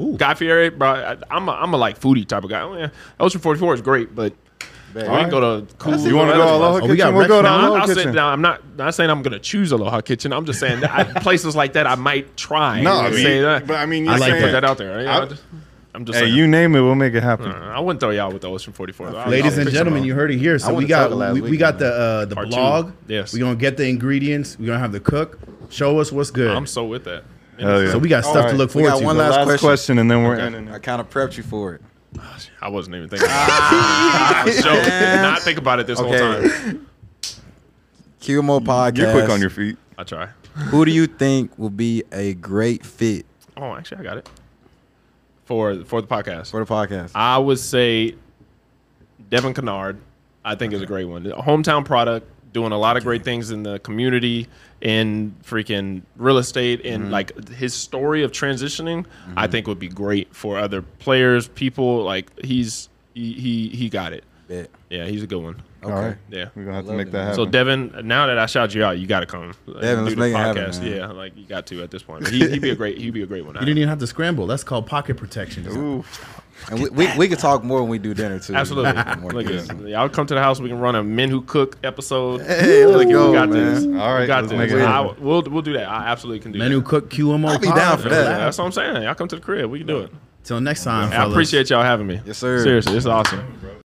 Ooh. Guy area. Bro, I, I'm a, I'm a like foodie type of guy. Oh, yeah. Ocean 44 is great, but we can go to cool. You want to go other Aloha spots. Oh, we got We'll go to Rex now. No, Aloha I'll say, Kitchen. no, I'm not not saying I'm gonna choose Aloha Kitchen. I'm just saying that I, places like that I might try. No, I and mean, that. but I mean, I you're like put that out there. You I- I just, I'm just Hey, saying. you name it, we'll make it happen. I wouldn't throw y'all with the Ocean 44. though. Ladies and gentlemen, you heard it here. So we got Toga last we, we got man. the uh, the Part two. blog. Yes. We're gonna get the ingredients. We're gonna have the cook. Show us what's good. I'm so with that. Yeah. So we got All stuff right. to look We forward got to. one last Last question. question, and then we're Okay. ending I kind of prepped you for it. I wasn't even thinking. About it. I was joking. Did not think about it this whole time. QMO podcast. You're quick on your feet. I try. Who do you think will be a great fit Oh, actually, I got it for for the podcast. for the podcast? I would say Devin Kennard. I think is a great one. A hometown product, doing a lot of great things in the community, in freaking real estate, and mm-hmm. like his story of transitioning. I mm-hmm. think would be great for other players, people. Like he's he he, he got it. Bet. Yeah, he's a good one. Okay. All right. Yeah. We're going to have to make it, that happen. So Devin, now that I shout you out, you got to come. Like, Devin, let's make it happen, man. Yeah, like you got to at this point. But he, he'd be a great. He'd be a great one. You didn't even have to scramble. That's called pocket protection. Ooh. And we, we, we can talk more when we do dinner too. Absolutely. Look at. Y'all come to the house. We can run a men who cook episode. Hey, let's go, we got man. this. All right, we got this. I, we'll we'll do that. I absolutely can do Menu that. Who cook QMO. I'll be pod. down for Yeah, that. that's what I'm saying. Y'all come to the crib. We can do it. Till next time, I fellas. appreciate y'all having me. Yes, sir. Seriously, this is awesome.